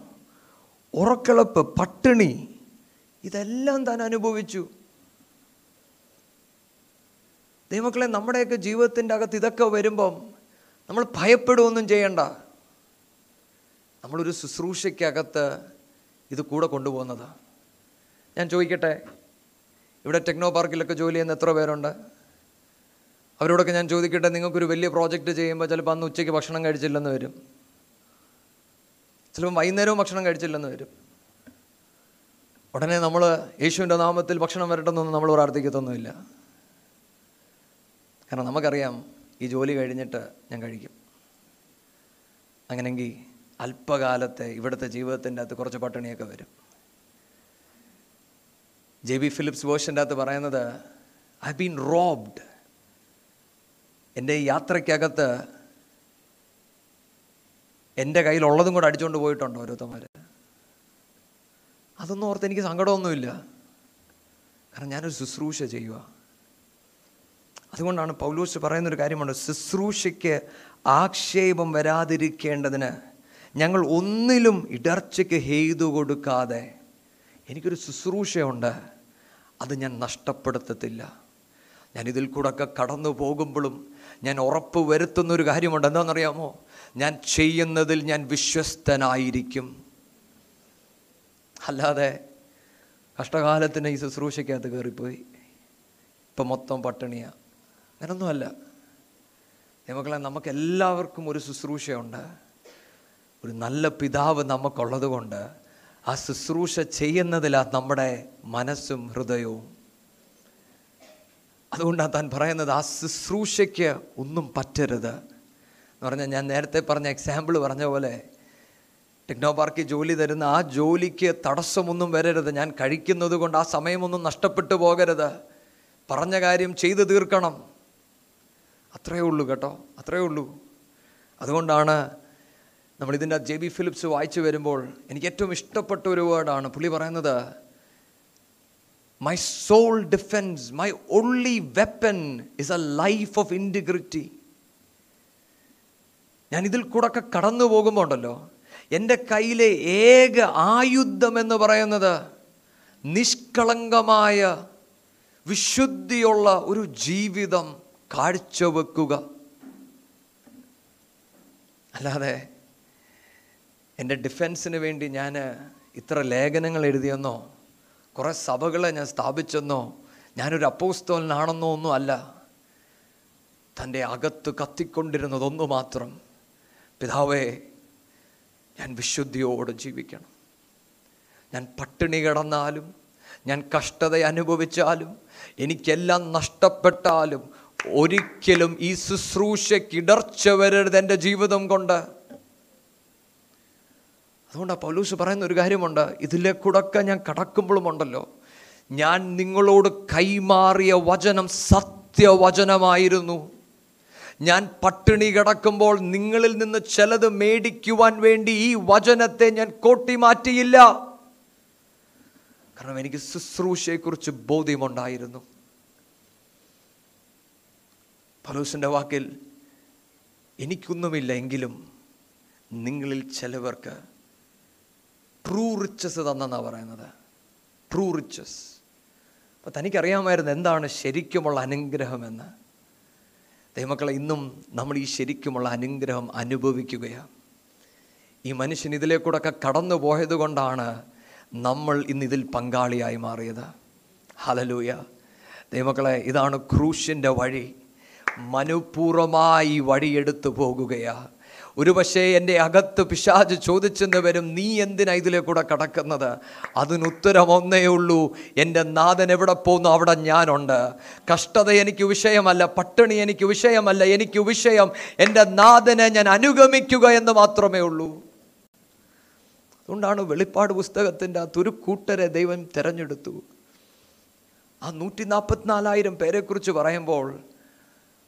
ഉറക്കിളപ്പ് പട്ടിണി ഇതെല്ലാം താൻ അനുഭവിച്ചു. ദൈവമക്കളെ നമ്മുടെയൊക്കെ ജീവിതത്തിന്റെ അകത്ത് ഇതൊക്കെ വരുമ്പം നമ്മൾ ഭയപ്പെടുകയൊന്നും ചെയ്യണ്ട. നമ്മളൊരു ശുശ്രൂഷയ്ക്കകത്ത് ഇത് കൂടെ കൊണ്ടുപോകുന്നത്. ഞാൻ ചോദിക്കട്ടെ ഇവിടെ ടെക്നോ പാർക്കിലൊക്കെ ജോലി ചെയ്യുന്ന എത്ര പേരുണ്ട്? അവരോടൊക്കെ ഞാൻ ചോദിക്കട്ടെ നിങ്ങൾക്കൊരു വലിയ പ്രോജക്റ്റ് ചെയ്യുമ്പോൾ ചിലപ്പോൾ അന്ന് ഉച്ചയ്ക്ക് ഭക്ഷണം കഴിച്ചില്ലെന്ന് വരും. ചിലപ്പോൾ വൈകുന്നേരവും ഭക്ഷണം കഴിച്ചില്ലെന്ന് വരും. ഉടനെ നമ്മൾ യേശുവിന്റെ നാമത്തിൽ ഭക്ഷണം വരട്ടെന്നൊന്നും നമ്മൾ പ്രാർത്ഥിക്കത്തൊന്നുമില്ല. കാരണം നമുക്കറിയാം ഈ ജോലി കഴിഞ്ഞിട്ട് ഞാൻ കഴിക്കും. അങ്ങനെങ്കിൽ അല്പകാലത്തെ ഇവിടുത്തെ ജീവിതത്തിന്റെ അകത്ത് കുറച്ച് പട്ടിണിയൊക്കെ വരും. ജെ ബി ഫിലിപ്സ് വേർഷന്റെ അകത്ത് പറയുന്നത് ഐ ബീൻ റോബ്ഡ് എന്റെ യാത്രയ്ക്കകത്ത് എന്റെ കയ്യിലുള്ളതും കൂടെ അടിച്ചുകൊണ്ട് പോയിട്ടുണ്ട് ഓരോരുത്തന്മാർ അതൊന്നും ഓർത്ത് എനിക്ക് സങ്കടമൊന്നുമില്ല. കാരണം ഞാനൊരു ശുശ്രൂഷ ചെയ്യുക. അതുകൊണ്ടാണ് പൗലോസ് പറയുന്നൊരു കാര്യമുണ്ട് ശുശ്രൂഷയ്ക്ക് ആക്ഷേപം വരാതിരിക്കേണ്ടതിന് ഞങ്ങൾ ഒന്നിലും ഇടർച്ചയ്ക്ക് ഹെയ്തു കൊടുക്കാതെ എനിക്കൊരു ശുശ്രൂഷയുണ്ട് അത് ഞാൻ നഷ്ടപ്പെടുത്തത്തില്ല. ഞാൻ ഇതിൽ ഒക്കെ കടന്നു പോകുമ്പോഴും ഞാൻ ഉറപ്പ് വരുത്തുന്നൊരു കാര്യമുണ്ട്. എന്താണെന്നറിയാമോ? ഞാൻ ചെയ്യുന്നതിൽ ഞാൻ വിശ്വസ്തനായിരിക്കും. അല്ലാതെ കഷ്ടകാലത്തിന് ഈ ശുശ്രൂഷയ്ക്കകത്ത് കയറിപ്പോയി. ഇപ്പം മൊത്തം പട്ടിണിയാണ് അങ്ങനൊന്നുമല്ല. മക്കളെ നമുക്ക് എല്ലാവർക്കും ഒരു ശുശ്രൂഷയുണ്ട്. ഒരു നല്ല പിതാവ് നമുക്കുള്ളത് കൊണ്ട് ആ ശുശ്രൂഷ ചെയ്യുന്നതിലാണ് നമ്മുടെ മനസ്സും ഹൃദയവും. അതുകൊണ്ടാണ് താൻ പറയുന്നത് ആ ശുശ്രൂഷയ്ക്ക് ഒന്നും പറ്റരുത്. എന്ന് പറഞ്ഞാൽ ഞാൻ നേരത്തെ പറഞ്ഞ എക്സാമ്പിൾ പറഞ്ഞ പോലെ ടെക്നോ പാർക്കിൽ ജോലി തരുന്ന ആ ജോലിക്ക് തടസ്സമൊന്നും വരരുത്. ഞാൻ കഴിക്കുന്നത് കൊണ്ട് ആ സമയമൊന്നും നഷ്ടപ്പെട്ടു പോകരുത്. പറഞ്ഞ കാര്യം ചെയ്തു തീർക്കണം. അത്രയേ ഉള്ളൂ കേട്ടോ. അത്രയേ ഉള്ളൂ. അതുകൊണ്ടാണ് നമ്മൾ ഇതിന്റെ ജെ ബി ഫിലിപ്സ് വായിച്ചു വരുമ്പോൾ എനിക്ക് ഏറ്റവും ഇഷ്ടപ്പെട്ട ഒരു വേർഡാണ് പുള്ളി പറയുന്നത് my soul defence my only weapon is a life of integrity ഞാൻ ഇതിൽ കൂടൊക്കെ കടന്നു പോകുമ്പോൾ ഉണ്ടല്ലോ. എന്റെ കയ്യിലെ ഏക ആയുധം എന്ന് പറയുന്നത് നിഷ്കളങ്കമായ വിശുദ്ധിയുള്ള ഒരു ജീവിതം കാഴ്ചവെക്കുക. അല്ലാതെ എന്റെ ഡിഫെൻസിന് വേണ്ടി ഞാൻ ഇത്ര ലേഖനങ്ങൾ എഴുതിയെന്നോ കുറേ സഭകളെ ഞാൻ സ്ഥാപിച്ചെന്നോ ഞാനൊരു അപ്പോസ്തോലനാണെന്നോ ഒന്നും അല്ല. തന്റെ അകത്ത് കത്തിക്കൊണ്ടിരുന്നതൊന്നു മാത്രം. പിതാവേ ഞാൻ വിശുദ്ധിയോടെ ജീവിക്കണം. ഞാൻ പട്ടിണി കിടന്നാലും ഞാൻ കഷ്ടത അനുഭവിച്ചാലും എനിക്കെല്ലാം നഷ്ടപ്പെട്ടാലും ഒരിക്കലും ഈ ശുശ്രൂഷയ്ക്ക് ഇടർച്ച വരരുത് എന്റെ ജീവിതം കൊണ്ട്. അതുകൊണ്ടാണ് പൗലൂസ് പറയുന്ന ഒരു കാര്യമുണ്ട്. ഇതിലെ കൂടൊക്കെ ഞാൻ കടക്കുമ്പോഴും ഉണ്ടല്ലോ ഞാൻ നിങ്ങളോട് കൈമാറിയ വചനം സത്യവചനമായിരുന്നു. ഞാൻ പട്ടിണി കിടക്കുമ്പോൾ നിങ്ങളിൽ നിന്ന് ചിലത് മേടിക്കുവാൻ വേണ്ടി ഈ വചനത്തെ ഞാൻ കോട്ടി മാറ്റിയില്ല കാരണം എനിക്ക് ശുശ്രൂഷയെക്കുറിച്ച് ബോധ്യമുണ്ടായിരുന്നു. പലൂസിന്റെ വാക്കിൽ എനിക്കൊന്നുമില്ല എങ്കിലും നിങ്ങളിൽ ചിലവർക്ക് ട്രൂ റിച്ചസ് തന്നെന്നാണ് പറയുന്നത്. ട്രൂ റിച്ചസ് അപ്പം തനിക്കറിയാമായിരുന്നു എന്താണ് ശരിക്കുമുള്ള അനുഗ്രഹമെന്ന്. ദൈവമക്കളെ ഇന്നും നമ്മൾ ഈ ശരിക്കുമുള്ള അനുഗ്രഹം അനുഭവിക്കുകയാണ്. ഈ മനുഷ്യൻ ഇതിലെ കൂടെയൊക്കെ കടന്നു പോയത് കൊണ്ടാണ് നമ്മൾ ഇന്ന് ഇതിൽ പങ്കാളിയായി മാറിയത്. ഹലലൂയ ദൈവമക്കളെ ഇതാണ് ക്രൂശിന്റെ വഴി. മനഃപൂർവമായി വഴിയെടുത്തു പോകുകയാ ഒരുപക്ഷേ എന്റെ അകത്ത് പിശാജ് ചോദിച്ചെന്ന് വരും നീ എന്തിനാ ഇതിലെ കൂടെ കടക്കുന്നത്? അതിനുത്തരം ഒന്നേ ഉള്ളൂ എന്റെ നാഥൻ എവിടെ പോകുന്നു അവിടെ ഞാനുണ്ട്. കഷ്ടത എനിക്ക് വിഷയമല്ല പട്ടിണി എനിക്ക് വിഷയമല്ല എനിക്ക് വിഷയം എന്റെ നാഥനെ ഞാൻ അനുഗമിക്കുക എന്ന് മാത്രമേ ഉള്ളൂ. അതുകൊണ്ടാണ് വെളിപ്പാട് പുസ്തകത്തിന്റെ ആ തുരുക്കൂട്ടരെ ദൈവം തിരഞ്ഞെടുത്തു. ആ നൂറ്റി നാൽപ്പത്തിനാലായിരം പേരെക്കുറിച്ച് പറയുമ്പോൾ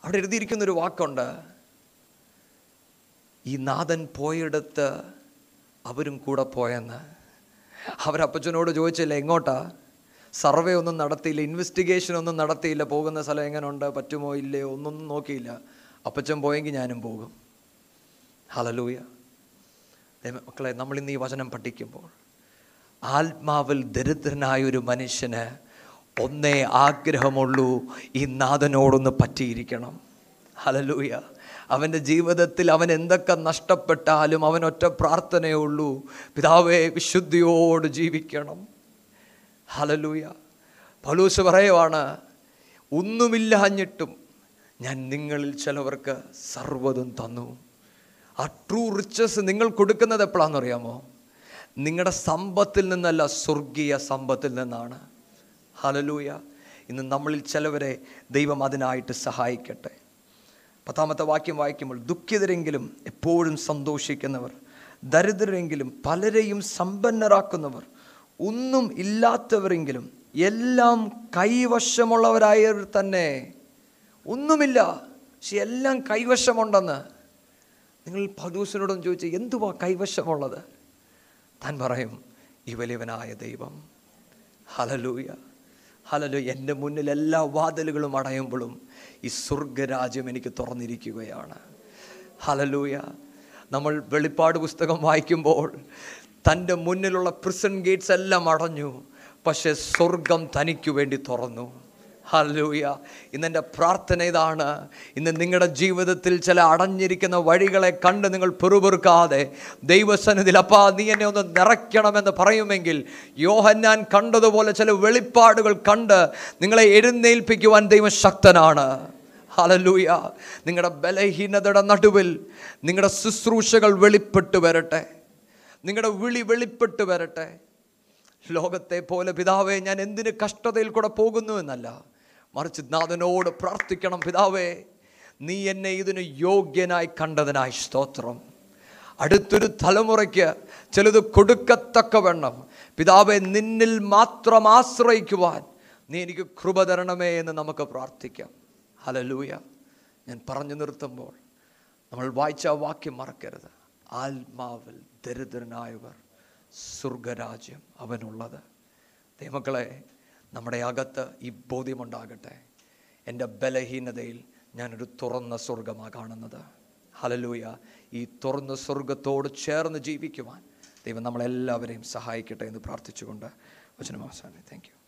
അവിടെ എഴുതിയിരിക്കുന്നൊരു വാക്കുണ്ട് ഈ നാഥൻ പോയെടുത്ത് അവരും കൂടെ പോയെന്ന്. അവരപ്പച്ചനോട് ചോദിച്ചില്ല എങ്ങോട്ടാ? സർവേ ഒന്നും നടത്തിയില്ല ഇൻവെസ്റ്റിഗേഷൻ ഒന്നും നടത്തിയില്ല പോകുന്ന സ്ഥലം എങ്ങനെയുണ്ട് പറ്റുമോ ഇല്ലയോ ഒന്നും നോക്കിയില്ല. അപ്പച്ചൻ പോയെങ്കിൽ ഞാനും പോകും. ഹലലൂയ മക്കളെ നമ്മൾ ഇന്ന് ഈ വചനം പഠിക്കുമ്പോൾ ആത്മാവിൽ ദരിദ്രനായ ഒരു മനുഷ്യന് ഒന്നേ ആഗ്രഹമുള്ളൂ ഈ നാഥനോടൊന്ന് പറ്റിയിരിക്കണം. ഹലലൂയ അവന്റെ ജീവിതത്തിൽ അവൻ എന്തൊക്കെ നഷ്ടപ്പെട്ടാലും അവൻ ഒറ്റ പ്രാർത്ഥനയേ ഉള്ളൂ. പിതാവേ വിശുദ്ധിയോട് ജീവിക്കണം. ഹലലൂയ പലൂസ് പറയുവാണ് ഒന്നുമില്ലാഞ്ഞിട്ടും ഞാൻ നിങ്ങളിൽ ചിലവർക്ക് സർവതും തന്നു. ആ ട്രൂ റിച്ചസ് നിങ്ങൾ കൊടുക്കുന്നത് എപ്പോഴാണെന്ന് അറിയാമോ? നിങ്ങളുടെ സമ്പത്തിൽ നിന്നല്ല സ്വർഗീയ സമ്പത്തിൽ നിന്നാണ്. ഹലലൂയ ഇന്ന് നമ്മളിൽ ചിലവരെ ദൈവം അതിനായിട്ട് സഹായിക്കട്ടെ. പത്താമത്തെ വാക്യം വായിക്കുമ്പോൾ ദുഃഖിതരെങ്കിലും എപ്പോഴും സന്തോഷിക്കുന്നവർ ദരിദ്രരെങ്കിലും പലരെയും സമ്പന്നരാക്കുന്നവർ ഒന്നും ഇല്ലാത്തവരെങ്കിലും എല്ലാം കൈവശമുള്ളവരായവർ തന്നെ. ഒന്നുമില്ല പക്ഷെ എല്ലാം കൈവശമുണ്ടെന്ന്. നിങ്ങൾ പദൂസിനോടൊന്ന് ചോദിച്ചു എന്തുവാ കൈവശമുള്ളത്? താൻ പറയും ഈ വലിയവനായ ദൈവം. ഹലലൂയ ഹലലു എന്റെ മുന്നിൽ എല്ലാ വാതിലുകളും അടയുമ്പോഴും ഈ സ്വർഗരാജ്യം എനിക്ക് തുറന്നിരിക്കുകയാണ്. ഹലലൂയ നമ്മൾ വെളിപ്പാട് പുസ്തകം വായിക്കുമ്പോൾ തന്റെ മുന്നിലുള്ള പ്രിസൺ ഗേറ്റ്സ് എല്ലാം അടഞ്ഞു. പക്ഷേ സ്വർഗം തനിക്ക് വേണ്ടി തുറന്നു. ഹലൂയ ഇന്നെന്റെ പ്രാർത്ഥന ഇതാണ്. ഇന്ന് നിങ്ങളുടെ ജീവിതത്തിൽ ചില അടഞ്ഞിരിക്കുന്ന വഴികളെ കണ്ട് നിങ്ങൾ പെറുപെറുക്കാതെ ദൈവസന്നിധിയിൽ അപ്പാ നീ എന്നെ ഒന്ന് നിറയ്ക്കണമെന്ന് പറയുമെങ്കിൽ യോഹന്നാൻ കണ്ടതുപോലെ ചില വെളിപ്പാടുകൾ കണ്ട് നിങ്ങളെ എഴുന്നേൽപ്പിക്കുവാൻ ദൈവം ശക്തനാണ്. ഹലലൂയ. നിങ്ങളുടെ ബലഹീനതയുടെ നടുവിൽ നിങ്ങളുടെ ശുശ്രൂഷകൾ വെളിപ്പെട്ട് വരട്ടെ. നിങ്ങളുടെ വിളി വെളിപ്പെട്ട് വരട്ടെ. ലോകത്തെ പോലെ പിതാവേ ഞാൻ എന്തിന് കഷ്ടതയിൽ കൂടെ പോകുന്നു എന്നല്ല. മറിച്ച് നാഥനോട് പ്രാർത്ഥിക്കണം പിതാവേ നീ എന്നെ ഇതിന് യോഗ്യനായി കണ്ടതിനായി സ്തോത്രം. അടുത്തൊരു തലമുറയ്ക്ക് ചിലത് കൊടുക്കത്തക്കവണ്ണം. പിതാവെ നിന്നിൽ മാത്രം ആശ്രയിക്കുവാൻ നീ എനിക്ക് കൃപ തരണമേ എന്ന് നമുക്ക് പ്രാർത്ഥിക്കാം. ഹലലൂയ ഞാൻ പറഞ്ഞു നിർത്തുമ്പോൾ നമ്മൾ വായിച്ച വാക്യം മറക്കരുത്. ആത്മാവിൽ ദരിദ്രനായവർ സ്വർഗരാജ്യം അവനുള്ളത്. ദൈവമക്കളെ നമ്മുടെ അകത്ത് ഈ ബോധ്യമുണ്ടാകട്ടെ. എന്റെ ബലഹീനതയിൽ ഞാനൊരു തുറന്ന സ്വർഗമാണ് കാണുന്നത്. ഹലലൂയ ഈ തുറന്ന സ്വർഗത്തോട് ചേർന്ന് ജീവിക്കുവാൻ ദൈവം നമ്മളെല്ലാവരെയും സഹായിക്കട്ടെ എന്ന് പ്രാർത്ഥിച്ചുകൊണ്ട് വചനം അവസാനം താങ്ക് യു